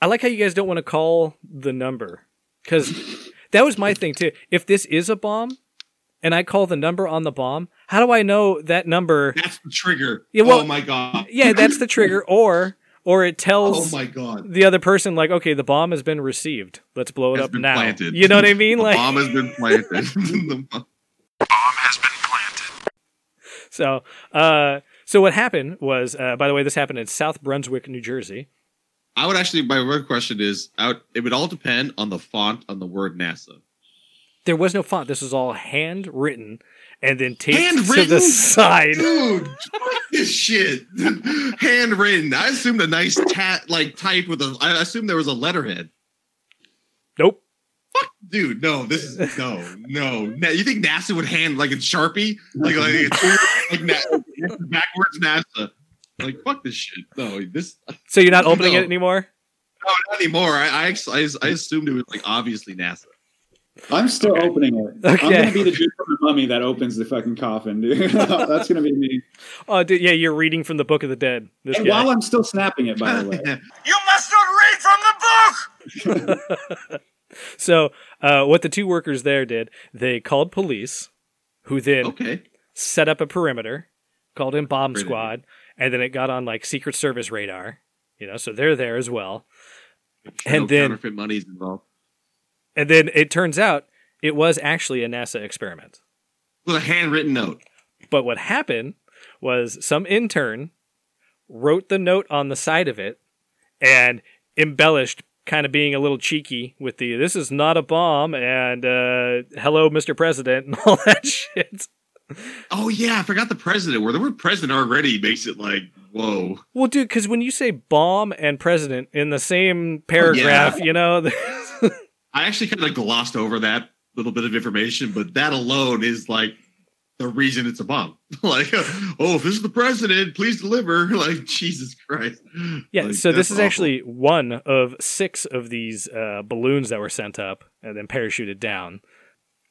I like how you guys don't want to call the number because that was my thing too. If this is a bomb and I call the number on the bomb, how do I know that number? that's the trigger. Yeah, well- oh my god. Yeah, that's the trigger, or or it tells. Oh my god. the other person like, okay, the bomb has been received. Let's blow it Has up been now. planted. You know what I mean? The Like, bomb has been planted. The bomb- has been planted. so uh, so what happened was, uh, by the way, this happened in South Brunswick, New Jersey. I would actually. My real question is, would, it would all depend on the font on the word NASA. There was no font. This was all handwritten and then taped to Handwritten? the side. Dude, fuck this shit. Handwritten. I assumed a nice tat like type with a. I assumed there was a letterhead. Nope. Fuck, dude. No, this is no, no. You think NASA would hand like in Sharpie, like like, it's, like na- backwards NASA? Like fuck this shit. No, this So you're not opening No. it anymore? no not anymore. I I, I I assumed it was like obviously NASA. I'm still Okay. opening it. Okay. I'm gonna be the dude from the mummy that opens the fucking coffin, dude. That's gonna be me. Oh, dude, yeah, you're reading from the Book of the Dead. This And guy. while I'm still snapping it, by the way. You must not read from the book! So, uh, what the two workers there did, they called police, who then okay. set up a perimeter, called in bomb Great squad, and then it got on like Secret Service radar. You know, so they're there as well. And no then- counterfeit money's involved. And then it turns out it was actually a NASA experiment. With a handwritten note. But what happened was some intern wrote the note on the side of it and embellished kind of being a little cheeky with the this is not a bomb and uh hello mr president and all that shit Oh yeah, I forgot the president. Where the word president already makes it like whoa. well dude because when you say bomb and president in the same paragraph you know I actually kind of glossed over that little bit of information, but that alone is like the reason it's a bomb. like, oh, if this is the president, please deliver. Like, Jesus Christ. yeah Like, so this is awful. actually one of six of these uh balloons that were sent up and then parachuted down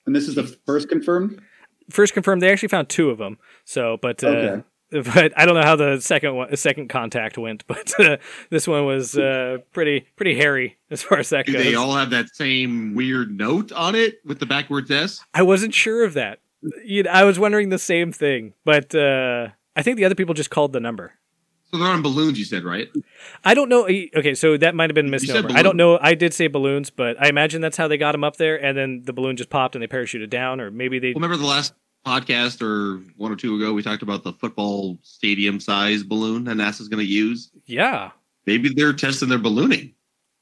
And this is the first confirmed. First confirmed they actually found two of them so but uh Okay. but I don't know how the second one, second contact went, but uh, this one was uh, pretty pretty hairy as far as that Do goes. they all have that same weird note on it with the backwards S? I wasn't sure of that. You know, I was wondering the same thing, but uh, I think the other people just called the number. So they're on balloons, you said, right? I don't know. Okay, so that might have been a misnomer. I don't know. I did say balloons, but I imagine that's how they got them up there, and then the balloon just popped and they parachuted down, or maybe they. Well, remember the last podcast or one or two ago, we talked about the football stadium size balloon that NASA's going to use. Yeah. Maybe they're testing their ballooning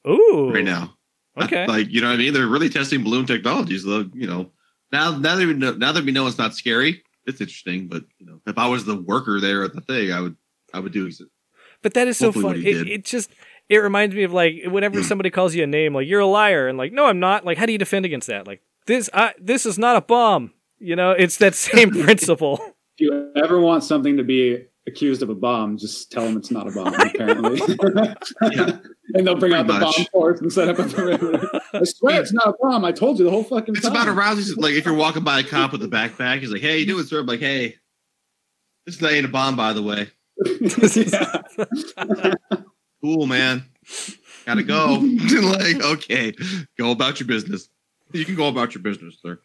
Ooh. right now. Okay. like you know what I mean? They're really testing balloon technologies. So, you know, now now that we know now that we know it's not scary, it's interesting. But you know, if I was the worker there at the thing, I would I would do. It. But that is so funny. It, it just it reminds me of like whenever mm. somebody calls you a name, like you're a liar, and like no, I'm not. Like how do you defend against that? Like this, I, this is not a bomb. You know, it's that same principle. If you ever want something to be accused of a bomb, just tell them it's not a bomb. Apparently, Yeah. and they'll bring out the much. bomb force and set up a perimeter. I swear it's not a bomb. I told you the whole fucking It's time. about arousing. Like if you're walking by a cop with a backpack, he's like, "Hey, you doing, sir?" I'm like, "Hey, this ain't a bomb, by the way." Cool, man. Gotta go. like, okay, go about your business. You can go about your business, sir.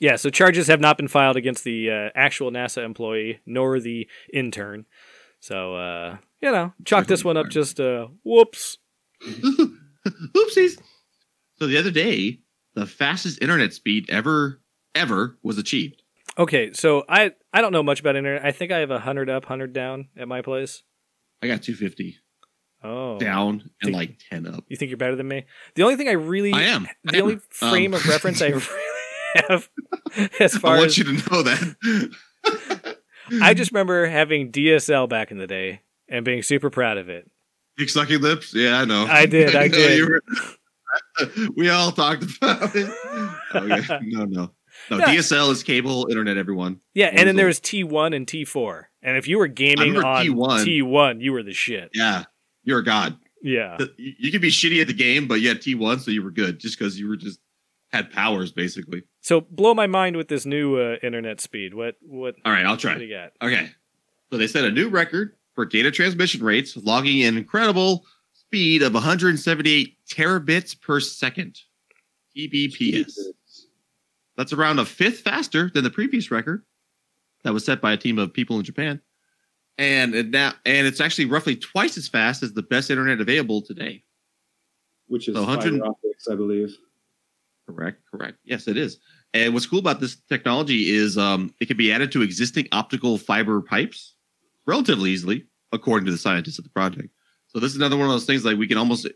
yeah. So charges have not been filed against the uh, actual NASA employee nor the intern. So uh, you know, chalk this one up. Just uh, whoops. Oopsies. So the other day, the fastest internet speed ever ever was achieved. Okay, so I I don't know much about internet. I think I have a hundred up, hundred down at my place. I got 250 Oh, down and Think- like 10 up. You think you're better than me? The only thing I really I am. the I only am. frame Um, of reference I really have as far I want as you to know that. I just remember having DSL back in the day and being super proud of it. Dick sucking lips. Yeah, I know. I did, I know did. were- we all talked about it. Okay. No, no. No, Yeah. DSL is cable internet. Everyone. Yeah, and then there was T1 and T4. And if you were gaming on T1. T1, you were the shit. Yeah, you're a god. Yeah. You could be shitty at the game, but you had T1, so you were good just because you were just had powers basically. So blow my mind with this new uh, internet speed. What what All right, I'll what do try. you got? Okay, so they set a new record for data transmission rates, logging an incredible speed of 178 terabits per second. TBPS. That's around a fifth faster than the previous record that was set by a team of people in Japan. And it now and it's actually roughly twice as fast as the best internet available today. which is So 100 fiber optics, I believe. Correct, correct. Yes, it is. And what's cool about this technology is um, it can be added to existing optical fiber pipes relatively easily, according to the scientists at the project. So this is another one of those things like we can almost,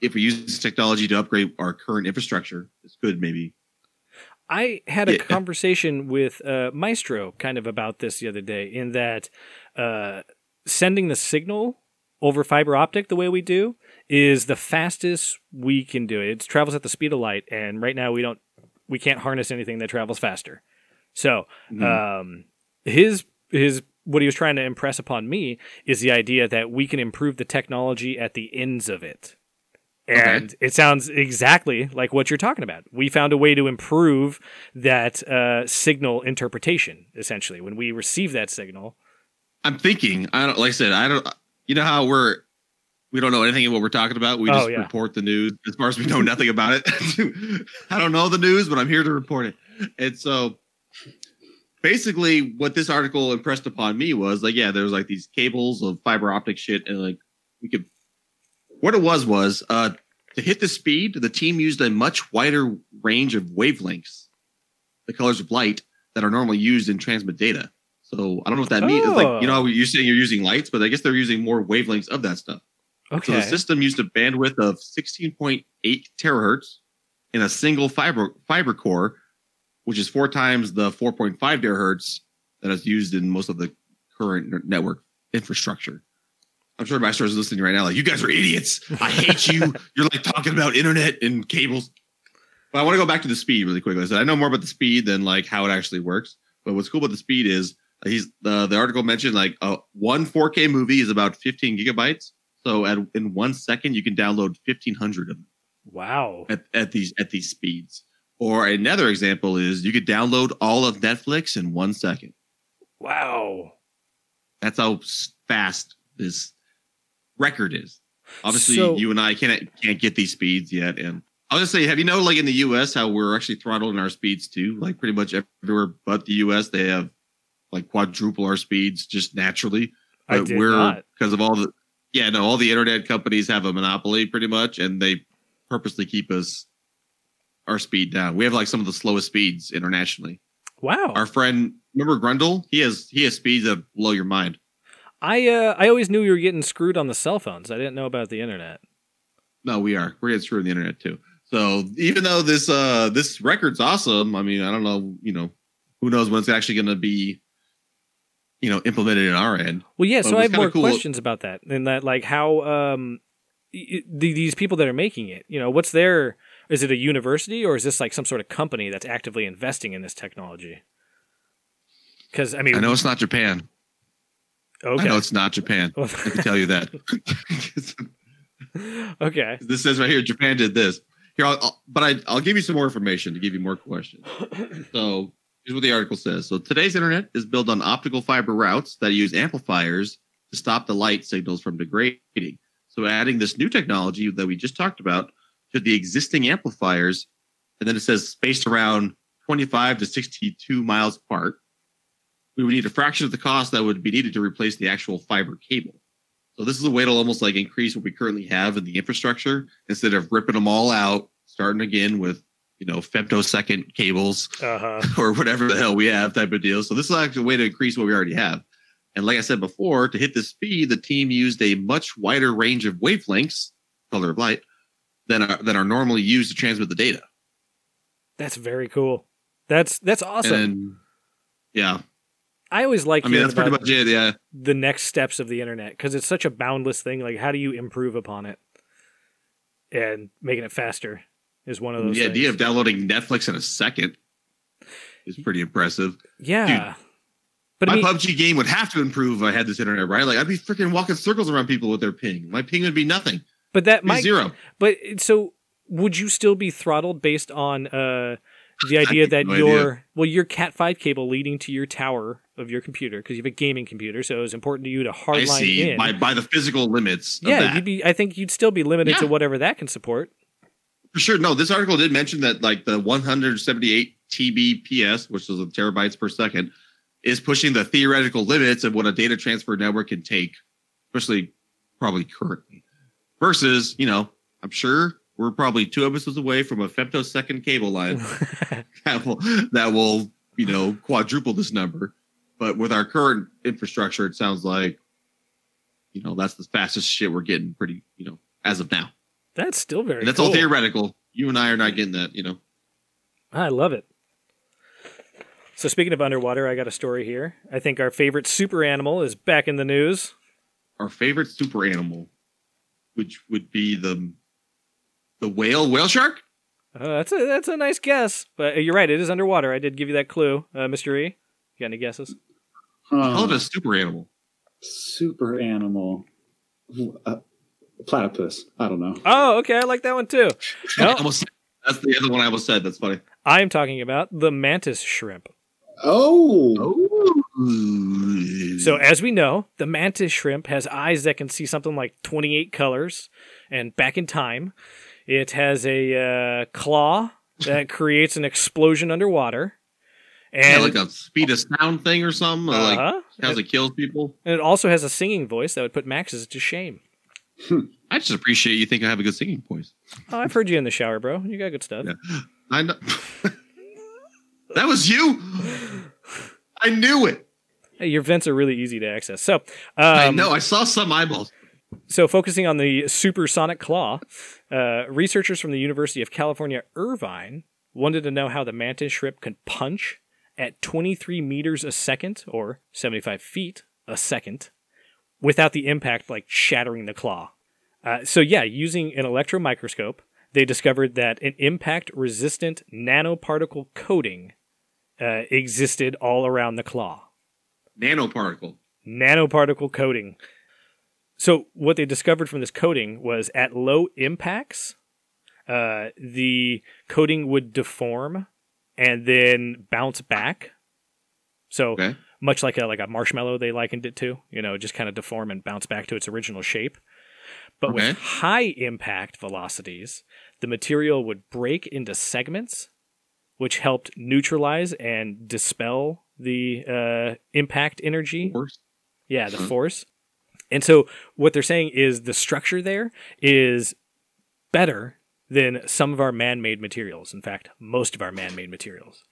if we use this technology to upgrade our current infrastructure, it's good maybe. I had a Yeah. conversation with uh, Maestro kind of about this the other day, in that uh, sending the signal over fiber optic the way we do is the fastest we can do it. It travels at the speed of light, and right now we don't, we can't harness anything that travels faster. So Mhm. um, his his what he was trying to impress upon me is the idea that we can improve the technology at the ends of it. And it sounds exactly like what you're talking about. We found a way to improve that uh, signal interpretation. Essentially, when we receive that signal, I'm thinking, I don't, like I said, I don't, you know how we're, we don't know anything of what we're talking about. We Oh, just yeah. report the news as far as we know nothing about it. I don't know the news, but I'm here to report it. And so basically what this article impressed upon me was like, yeah, there's like these cables of fiber optic shit. And like we could, what it was was, uh, to hit the speed, the team used a much wider range of wavelengths, the colors of light that are normally used in transmit data. So I don't know what that means. It's like, you know, you're saying you're using lights, but I guess they're using more wavelengths of that stuff. Okay. So the system used a bandwidth of 16.8 terahertz in a single fiber fiber core, which is four times the 4.5 terahertz that is used in most of the current network infrastructure. I'm sure Master is listening right now, like you guys are idiots. I hate you. You're like talking about internet and cables. But I want to go back to the speed really quickly. I said I know more about the speed than like how it actually works. But what's cool about the speed is uh, he's the the article mentioned like uh, one 4K movie is about 15 gigabytes. So at in one second you can download 1500 of them wow, at, at these at these speeds. Or another example is you could download all of Netflix in one second. wow. That's how fast this record is. Obviously, So- you and I can't can't get these speeds yet. And I'll just say, have you know, like in the U.S., how we're actually throttling our speeds too? Like pretty much everywhere but the U.S., they have like quadruple our speeds just naturally. I did we're not. because of all the yeah, no, all the internet companies have a monopoly pretty much, and they purposely keep us our speed down. We have like some of the slowest speeds internationally. Wow, Our friend, remember Grundle? He has he has speeds that blow your mind. I uh, I always knew you were getting screwed on the cell phones. I didn't know about the internet. No, we are. We're getting screwed on the internet too. So even though this uh this record's awesome, I mean, I don't know, you know, who knows when it's actually going to be, you know, implemented in our end. Well, yeah. But So I have more cool- questions about that, and that like how um y- y- the, these people that are making it, you know, what's their is it a university or is this like some sort of company that's actively investing in this technology? Because I mean, I know it's not Japan. I okay, know it's not Japan. I can tell you that. okay, this says right here, Japan did this. Here, I'll, I'll- but I, I'll give you some more information to give you more questions. So here's what the article says. So today's internet is built on optical fiber routes that use amplifiers to stop the light signals from degrading. So adding this new technology that we just talked about to the existing amplifiers, and then it says spaced around 25 to 62 miles apart, we would need a fraction of the cost that would be needed to replace the actual fiber cable. So this is a way to almost like increase what we currently have in the infrastructure instead of ripping them all out, starting again with you know femtosecond cables uh huh, or whatever the hell we have type of deal. So this is actually a way to increase what we already have. And like I said before, to hit this speed, the team used a much wider range of wavelengths, color of light, than are, than are normally used to transmit the data. that's very cool. That's that's awesome. And yeah, I always like I mean that's pretty much it. Yeah, the next steps of the internet because it's such a boundless thing. Like, how do you improve upon it and making it faster is one of those. the things. idea of downloading Netflix in a second. is pretty impressive. Yeah. Dude, But My I mean, PUBG game would have to improve if I had this internet, right? Like I'd be freaking walking circles around people with their ping. My ping would be nothing. but that might zero. But so would you still be throttled based on uh, the idea that no your idea. well your Cat five cable leading to your tower of your computer because you have a gaming computer, so it's important to you to hardline in. by by the physical limits. Of yeah, you'd be. I think you'd still be limited to whatever that can support. For sure. No, this article did mention that like the 178 TBPS, which is the terabytes per second, is pushing the theoretical limits of what a data transfer network can take, especially probably currently. Versus, you know, I'm sure we're probably two episodes away from a femtosecond cable line that will that will, you know, quadruple this number. But with our current infrastructure, it sounds like, you know, that's the fastest shit we're getting pretty, you know, as of now. That's still very. And that's cool. all theoretical. You and I are not getting that, you know. I love it. So speaking of underwater, I got a story here. I think our favorite super animal is back in the news. Our favorite super animal, which would be the the whale, whale shark. Uh, that's a that's a nice guess, but you're right. It is underwater. I did give you that clue, uh, Mr. E. You got any guesses? Call it Huh. a super animal. super animal. Uh, platypus. I don't know. Oh, okay. I like that one too. I No, almost, that's the other one I almost said. That's funny. I'm talking about the mantis shrimp. Oh. So, as we know, the mantis shrimp has eyes that can see something like 28 colors. And back in time, it has a uh, claw that creates an explosion underwater. yeah, And, like a speed of sound thing or something. Or like Uh-huh. how it kills people. and it also has a singing voice that would put Max's to shame. I just appreciate you think I have a good singing voice. Oh, I've heard you in the shower, bro. You got good stuff. Yeah. I know. that was you. I knew it. Hey, your vents are really easy to access. So, um, I know. I saw some eyeballs. So, focusing on the supersonic claw, uh, researchers from the University of California, Irvine, wanted to know how the mantis shrimp could punch at 23 meters a second, or 75 feet a second, without the impact like shattering the claw. Uh, so, yeah, using an electron microscope, they discovered that an impact resistant nanoparticle coating uh, existed all around the claw Nanoparticle. nanoparticle coating. So what they discovered from this coating was at low impacts, uh, the coating would deform and then bounce back. So Okay. much like a like a marshmallow, they likened it to. You know, just kind of deform and bounce back to its original shape. But Okay. with high impact velocities, the material would break into segments, which helped neutralize and dispel the uh, impact energy. Horse. Yeah, the force. And so what they're saying is the structure there is better than some of our man-made materials. In fact, most of our man-made materials.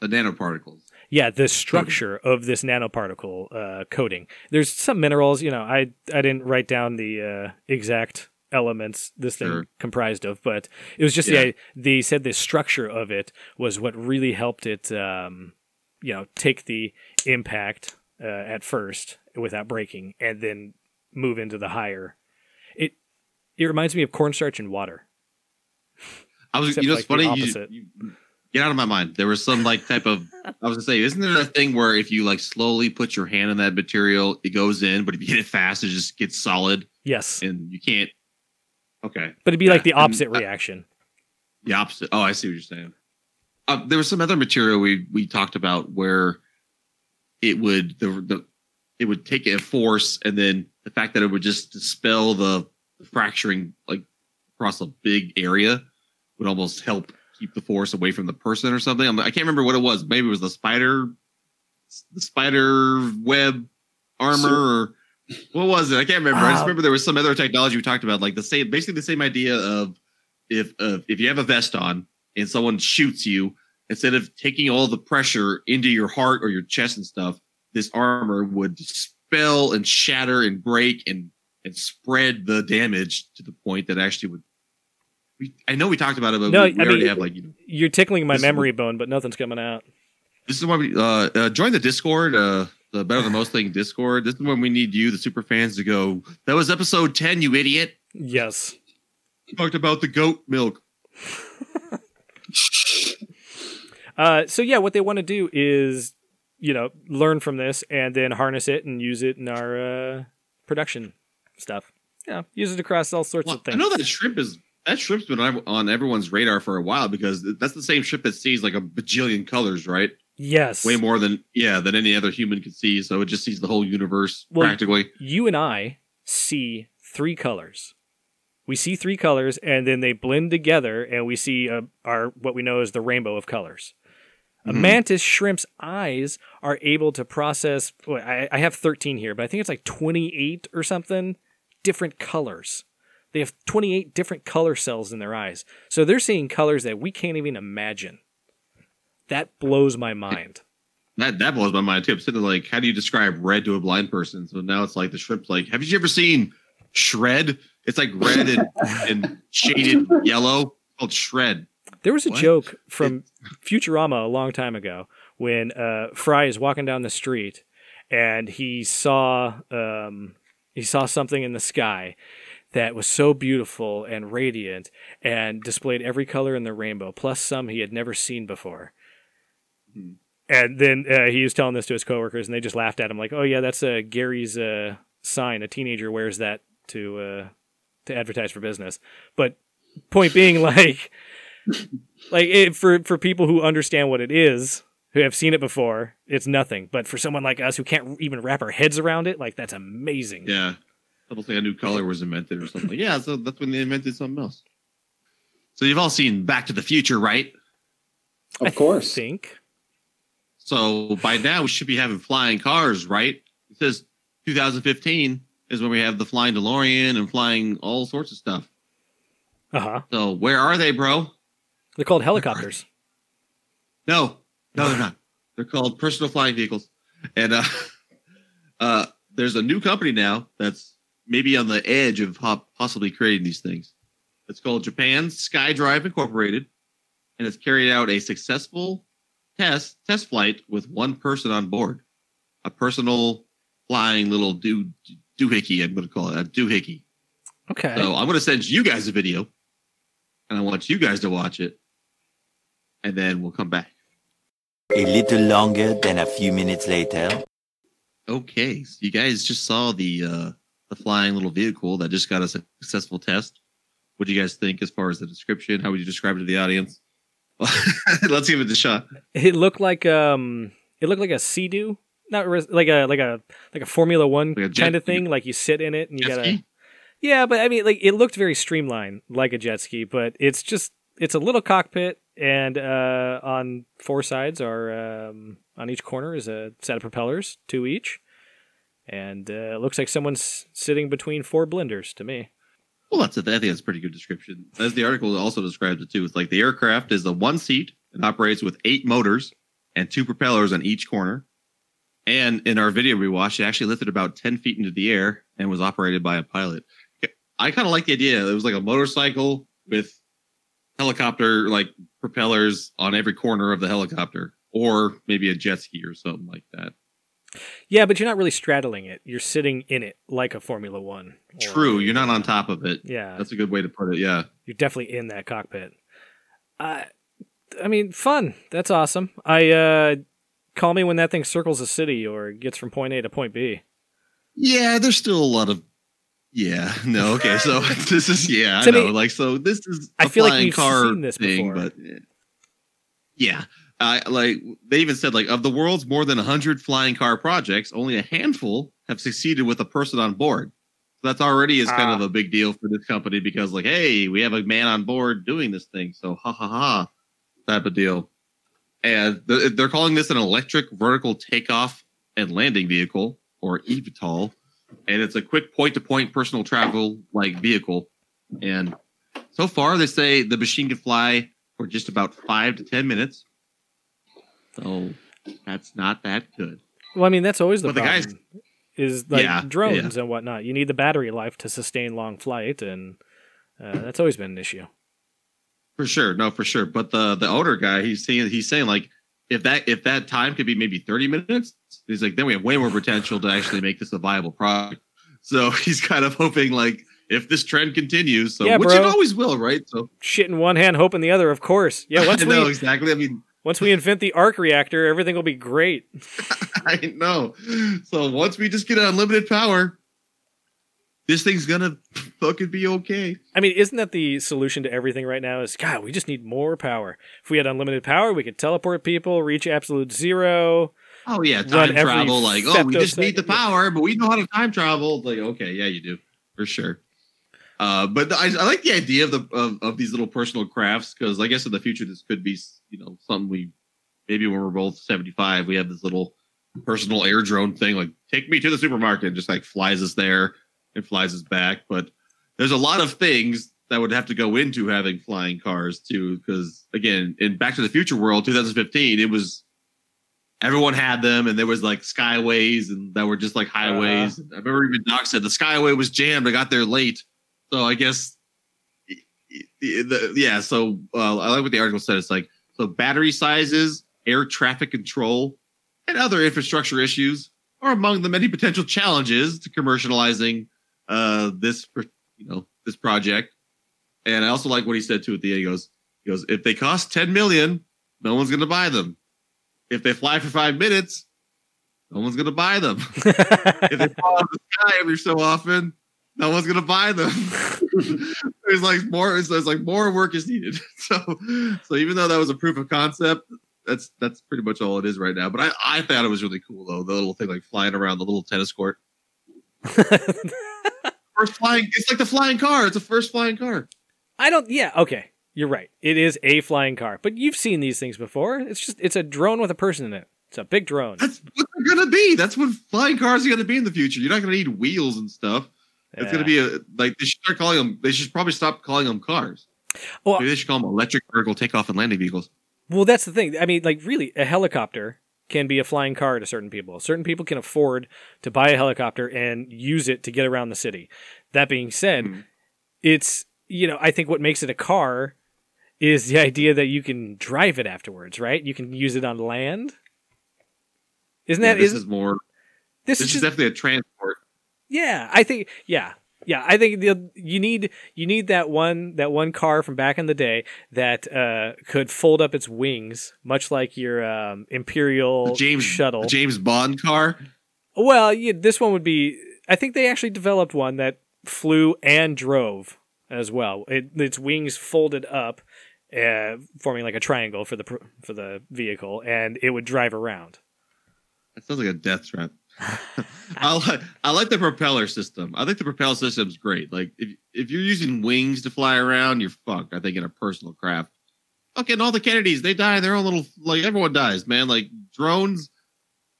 The nanoparticles. Yeah, the structure of this nanoparticle uh, coating. There's some minerals, you know, I I didn't write down the uh, exact elements this thing Sure. comprised of, but it was just Yeah. the they said the structure of it was what really helped it, um, you know, take the impact uh, at first without breaking, and then move into the higher. It it reminds me of cornstarch and water. I was, Except you know, it's like funny. You, you- get out of my mind. There was some like type of. I was gonna say, isn't there a thing where if you like slowly put your hand in that material, it goes in, but if you hit it fast, it just gets solid, Yes, and you can't. Okay, but it'd be like the Yeah, and opposite I- reaction. the opposite. Oh, I see what you're saying. Uh, there was some other material we we talked about where it would the the it would take a force, and then the fact that it would just dispel the fracturing like across a big area would almost help keep the force away from the person or something. I'm, I can't remember what it was. Maybe it was the spider, the spider web armor, or what was it? I can't remember. I just remember there was some other technology we talked about, like the same, basically the same idea of if uh, if you have a vest on and someone shoots you, instead of taking all the pressure into your heart or your chest and stuff, this armor would dispel and shatter and break and and spread the damage to the point that actually would. We, I know we talked about it, but No, we, we I already mean- have like you know. You're tickling my memory bone, but nothing's coming out. This is why we uh, uh join the Discord, uh the Better Than Most Thing Discord. This is when we need you, the super fans, to go. That was episode ten, you idiot. Yes. We talked about the goat milk. Uh, so yeah, what they want to do is, you know, learn from this and then harness it and use it in our uh, production stuff. Yeah, use it across all sorts Well, of things. I know that shrimp is that shrimp's been on on everyone's radar for a while because that's the same shrimp that sees like a bajillion colors, right? Yes. Way more than yeah than any other human could see. So it just sees the whole universe Well, practically. You and I see three colors. We see three colors, and then they blend together, and we see uh, our what we know as the rainbow of colors. A Mhm. mantis shrimp's eyes are able to process. Well, I, I have 13 here, but I think it's like 28 or something different colors. They have 28 different color cells in their eyes. So they're seeing colors that we can't even imagine. That blows my mind. That that blows my mind too. I'm sitting like, how do you describe red to a blind person? So now it's like the shrimp's like, have you ever seen shred? It's like red and, and shaded yellow called shred. There was a What? joke from Futurama a long time ago when uh, Fry is walking down the street and he saw um, he saw something in the sky that was so beautiful and radiant and displayed every color in the rainbow, plus some he had never seen before. Hmm. And then uh, he was telling this to his coworkers, and they just laughed at him, like, "Oh yeah, that's uh, Gary's uh, sign. A teenager wears that to uh, to advertise for business." But point being, like, like it, for for people who understand what it is, who have seen it before, it's nothing. But for someone like us who can't even wrap our heads around it, like that's amazing. Yeah. Almost like a new color was invented or something. yeah, so that's when they invented something else. So you've all seen Back to the Future, right? Of course. think. So by now we should be having flying cars, right? It says 2015 is when we have the flying DeLorean and flying all sorts of stuff. Uh huh. So where are they, bro? They're called helicopters. No, no, they're not. They're called personal flying vehicles. And uh, uh, there's a new company now that's maybe on the edge of possibly creating these things. It's called Japan SkyDrive Incorporated, and it's carried out a successful test test flight with one person on board, a personal flying little do doohickey. I'm going to call it a doohickey. Okay. So I'm going to send you guys a video, and I want you guys to watch it, and then we'll come back. A little longer than a few minutes later. Okay, so you guys just saw the uh the flying little vehicle that just got a successful test. What do you guys think as far as the description? How would you describe it to the audience? Let's give it a shot. It looked like um, it looked like a Sea-Doo, not res- like a like a like a Formula One Like a jet kind of ski. thing. Like you sit in it and you Jet gotta. ski? Yeah, but I mean, like it looked very streamlined, like a jet ski. But it's just it's a little cockpit, and uh, on four sides are um, on each corner is a set of propellers, two each, and uh, it looks like someone's sitting between four blenders to me. Well, that's a, I think that's a pretty good description. As the article also describes it too, it's like the aircraft is a one seat and operates with eight motors and two propellers on each corner. And in our video we watched, it actually lifted about ten feet into the air and was operated by a pilot. I kind of like the idea. It was like a motorcycle with helicopter like propellers on every corner of the helicopter, or maybe a jet ski or something like that. Yeah, but you're not really straddling it; you're sitting in it like a Formula One. or- True, you're not on top of it. Yeah, That's a good way to put it. Yeah. you're definitely in that cockpit. I, I mean, fun. That's awesome. I uh, call me when that thing circles a city or gets from point A to point B. Yeah, there's still a lot of. Yeah, no, okay. So this is yeah, I know. like so, this is I feel like we've car seen this thing, before. but eh. yeah, I like they even said like of the world's more than hundred flying car projects, only a handful have succeeded with a person on board. So that's already is kind Ah. of a big deal for this company because like, hey, we have a man on board doing this thing, so ha ha ha, type of deal. And th- they're calling this an electric vertical takeoff and landing vehicle or eVTOL and it's a quick point to point personal travel like vehicle. And so far, they say the machine can fly for just about five to ten minutes. So that's not that good. Well, I mean, that's always the But the problem. guys- is like Yeah, drones and whatnot. You need the battery life to sustain long flight, and uh, that's always been an issue. For sure, no, for sure. But the the owner guy, he's saying he's saying like if that if that time could be maybe thirty minutes, he's like then we have way more potential to actually make this a viable product. So he's kind of hoping like if this trend continues, so Yeah, which it always will, right? So Shit in one hand, hope in the other. Of course. Yeah. Once I know we exactly. I mean, Once we invent the arc reactor, everything will be great. I know. So once we just get unlimited power, this thing's gonna fucking be okay. I mean, isn't that the solution to everything right now? Is God, we just need more power. If we had unlimited power, we could teleport people, reach absolute zero. Oh yeah, time travel. Like, oh, we just need the power, but we know how to time travel. Like, okay, yeah, you do for sure. Uh, but I, I like the idea of the of, of these little personal crafts because I guess in the future this could be you know something we maybe when we're both seventy five we have this little personal air drone thing like take me to the supermarket and just like flies us there and flies us back. But there's a lot of things that would have to go into having flying cars too because again in Back to the Future world 2015 it was everyone had them and there was like skyways and that were just like highways i remember even doc said the skyway was jammed i got there late so i guess the, yeah so uh, i like what the article said it's like so battery sizes air traffic control and other infrastructure issues are among the many potential challenges to commercializing uh this you know this project and i also like what he said too at the end he goes he goes if they cost 10 million no one's to buy them if they fly for five minutes, no one's gonna buy them. if they fall out of the sky every so often, no one's gonna buy them. there's like more. It's, there's like more work is needed. So, so even though that was a proof of concept, that's that's pretty much all it is right now. But I I thought it was really cool though. The little thing like flying around the little tennis court. First flying. It's like the flying car. It's the first flying car. I don't. Yeah, okay, you're right. It is a flying car, but you've seen these things before. It's just it's a drone with a person in it. It's a big drone. That's what they're gonna be. That's what flying cars are gonna be in the future. You're not gonna need wheels and stuff. It's Yeah. gonna be a like they should start calling them. They should probably stop calling them cars. Well, Maybe they should call them electric vertical takeoff and landing vehicles. Well, that's the thing. I mean, like, really, a helicopter can be a flying car to certain people. Certain people can afford to buy a helicopter and use it to get around the city. That being said, Hmm. it's, you know, I think what makes it a car is the idea that you can drive it afterwards, right? You can use it on land. Isn't Yeah, that, this is, is more. this, This is is just, definitely a transport. yeah, I think, yeah. Yeah, I think the, you need you need that one that one car from back in the day that uh, could fold up its wings, much like your um, Imperial The James shuttle. the James Bond car. Well, yeah, this one would be. I think they actually developed one that flew and drove as well. It, its wings folded up, uh, forming like a triangle for the for the vehicle, and it would drive around. That sounds like a death trap. I like I like the propeller system. I think the propeller system's great. Like if if you're using wings to fly around, you're fucked. I think in a personal craft. Fucking all the Kennedys, they die in their own little like everyone dies, man. Like drones,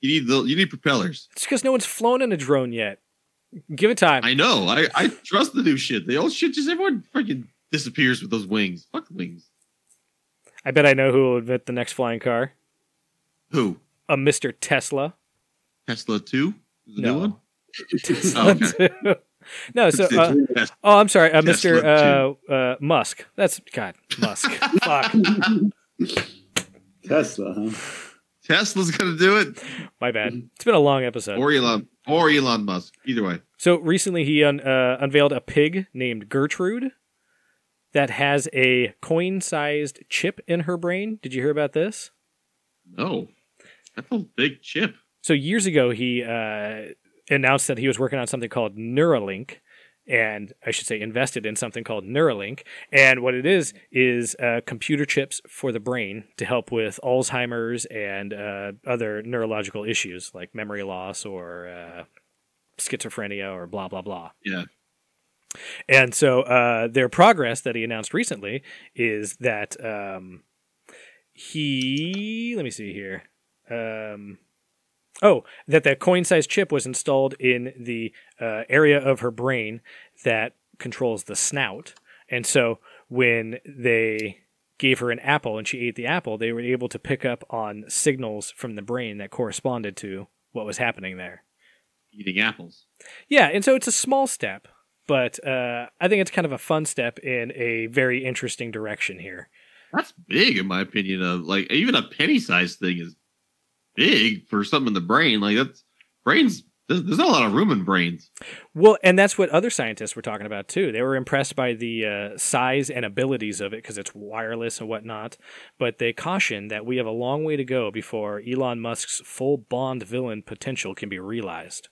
you need the you need propellers. It's because no one's flown in a drone yet. Give it time. I know. I I trust the new shit. The old shit just everyone freaking disappears with those wings. Fuck wings. I bet I know who will invent the next flying car. Who? A Mr. Tesla. Tesla two? The No. new one? Tesla okay. too. no, so uh, oh, I'm sorry, uh, Mr. Uh, uh, Musk. That's God, Musk. Fuck, Tesla, huh? Tesla's gonna do it, my bad. It's been a long episode. or Elon, or Elon Musk. Either way. So recently, he un- uh, unveiled a pig named Gertrude that has a coin-sized chip in her brain. Did you hear about this? No, that's a big chip. So years ago, he uh, announced that he was working on something called Neuralink, and I should say invested in something called Neuralink. And what it is is uh, computer chips for the brain to help with Alzheimer's and uh, other neurological issues like memory loss or uh, schizophrenia or blah blah blah. Yeah. And so uh, their progress that he announced recently is that um, he, let me see here. Um, oh, that that coin sized chip was installed in the uh, area of her brain that controls the snout. And so when they gave her an apple and she ate the apple, they were able to pick up on signals from the brain that corresponded to what was happening there. Eating apples. Yeah, and so it's a small step, but uh, I think it's kind of a fun step in a very interesting direction here. That's big, in my opinion. Of like even a penny sized thing is big for something in the brain. Like that's brains There's, there's not a lot of room in brains. Well, and that's what other scientists were talking about too. They were impressed by the uh, size and abilities of it because it's wireless and whatnot. But they caution that we have a long way to go before Elon Musk's full Bond villain potential can be realized.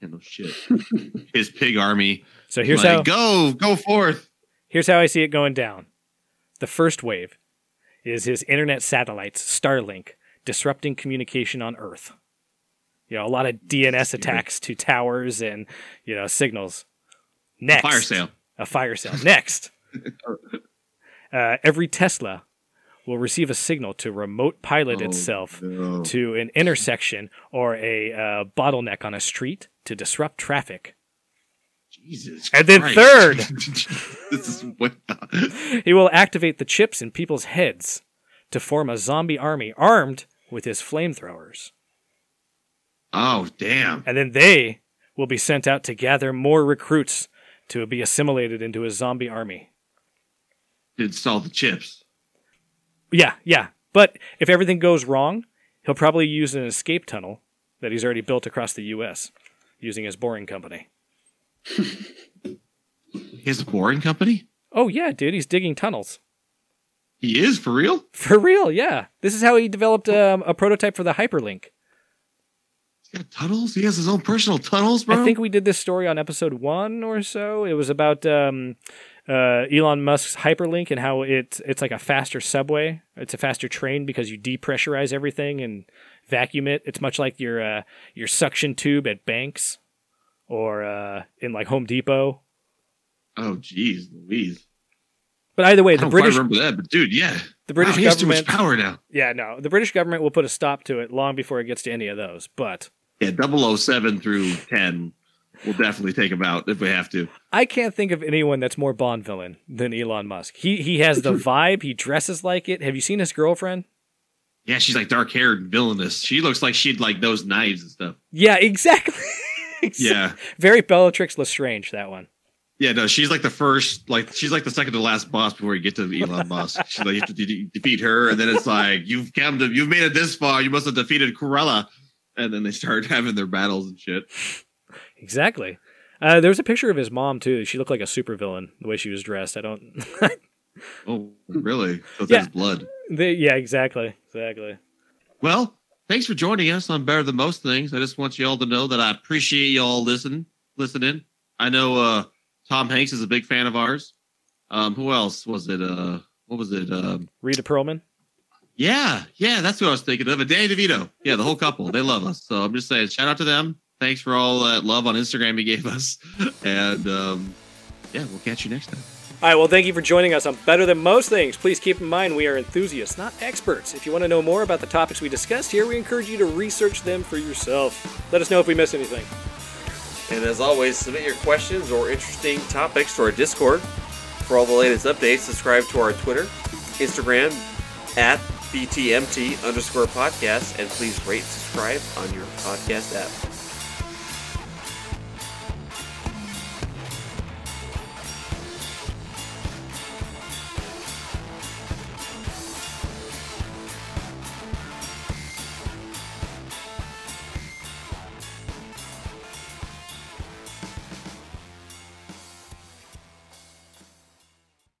Yeah, no shit. His pig army. So here's like, how go, go forth. here's how I see it going down. The first wave is his internet satellites, Starlink, disrupting communication on Earth. You know, a lot of DNS attacks to towers and you know signals. Next, Fire sale. a fire sale. Next, uh, every Tesla will receive a signal to remote pilot Oh, itself no. to an intersection or a uh, bottleneck on a street to disrupt traffic. Jesus. And then Christ. third. this is what. He will activate the chips in people's heads to form a zombie army armed with his flamethrowers. Oh damn. And then they will be sent out to gather more recruits to be assimilated into his zombie army. To install the chips. Yeah, yeah. But if everything goes wrong, he'll probably use an escape tunnel that he's already built across the U.S. using his boring company. his boring company. Oh, yeah, dude, he's digging tunnels. He is for real. For real, yeah. This is how he developed um, a prototype for the hyperlink. He's got tunnels. He has his own personal tunnels, bro. I think we did this story on episode one or so. It was about um, uh, Elon Musk's hyperlink and how it's it's like a faster subway. It's a faster train because you depressurize everything and vacuum it. It's much like your uh, your suction tube at banks or uh, in like Home Depot. Oh, jeez, Louise. But either way, the British remember that, but dude, yeah, the British wow, has too much power now. yeah no the British government will put a stop to it long before it gets to any of those. But Yeah, 007 through 10 We'll definitely take him out if we have to. I can't think of anyone that's more Bond villain than Elon Musk. He he has the vibe. He dresses like it. Have you seen his girlfriend? Yeah, she's like dark haired and villainous. She looks like she'd like those knives and stuff. Yeah, exactly. Exa- Yeah. Very Bellatrix Lestrange, that one. Yeah, no, she's like the first, like she's like the second to last boss before you get to Elon Musk. She's like you have to de- defeat her, and then it's like you've come to, you've made it this far. You must have defeated Corella, and then they start having their battles and shit. Exactly. Uh, there was a picture of his mom too. She looked like a supervillain the way she was dressed. I don't. Oh, really? So Yeah. blood. they, yeah, exactly, exactly. Well, thanks for joining us on Better Than Most Things. I just want you all to know that I appreciate you all listen listening. I know uh, Tom Hanks is a big fan of ours. Um, who else was it? Uh, what was it? Um, Rita Perlman. yeah, yeah, that's who I was thinking of. And Danny DeVito. Yeah, the whole couple. They love us. So I'm just saying, shout out to them. Thanks for all that love on Instagram you gave us. And um, yeah, we'll catch you next time. All right, well, thank you for joining us on Better Than Most Things. Please keep in mind we are enthusiasts, not experts. If you want to know more about the topics we discussed here, we encourage you to research them for yourself. Let us know if we missed anything. And as always, submit your questions or interesting topics to our Discord. For all the latest updates, subscribe to our Twitter, Instagram at BTMT underscore podcast, and please rate subscribe on your podcast app.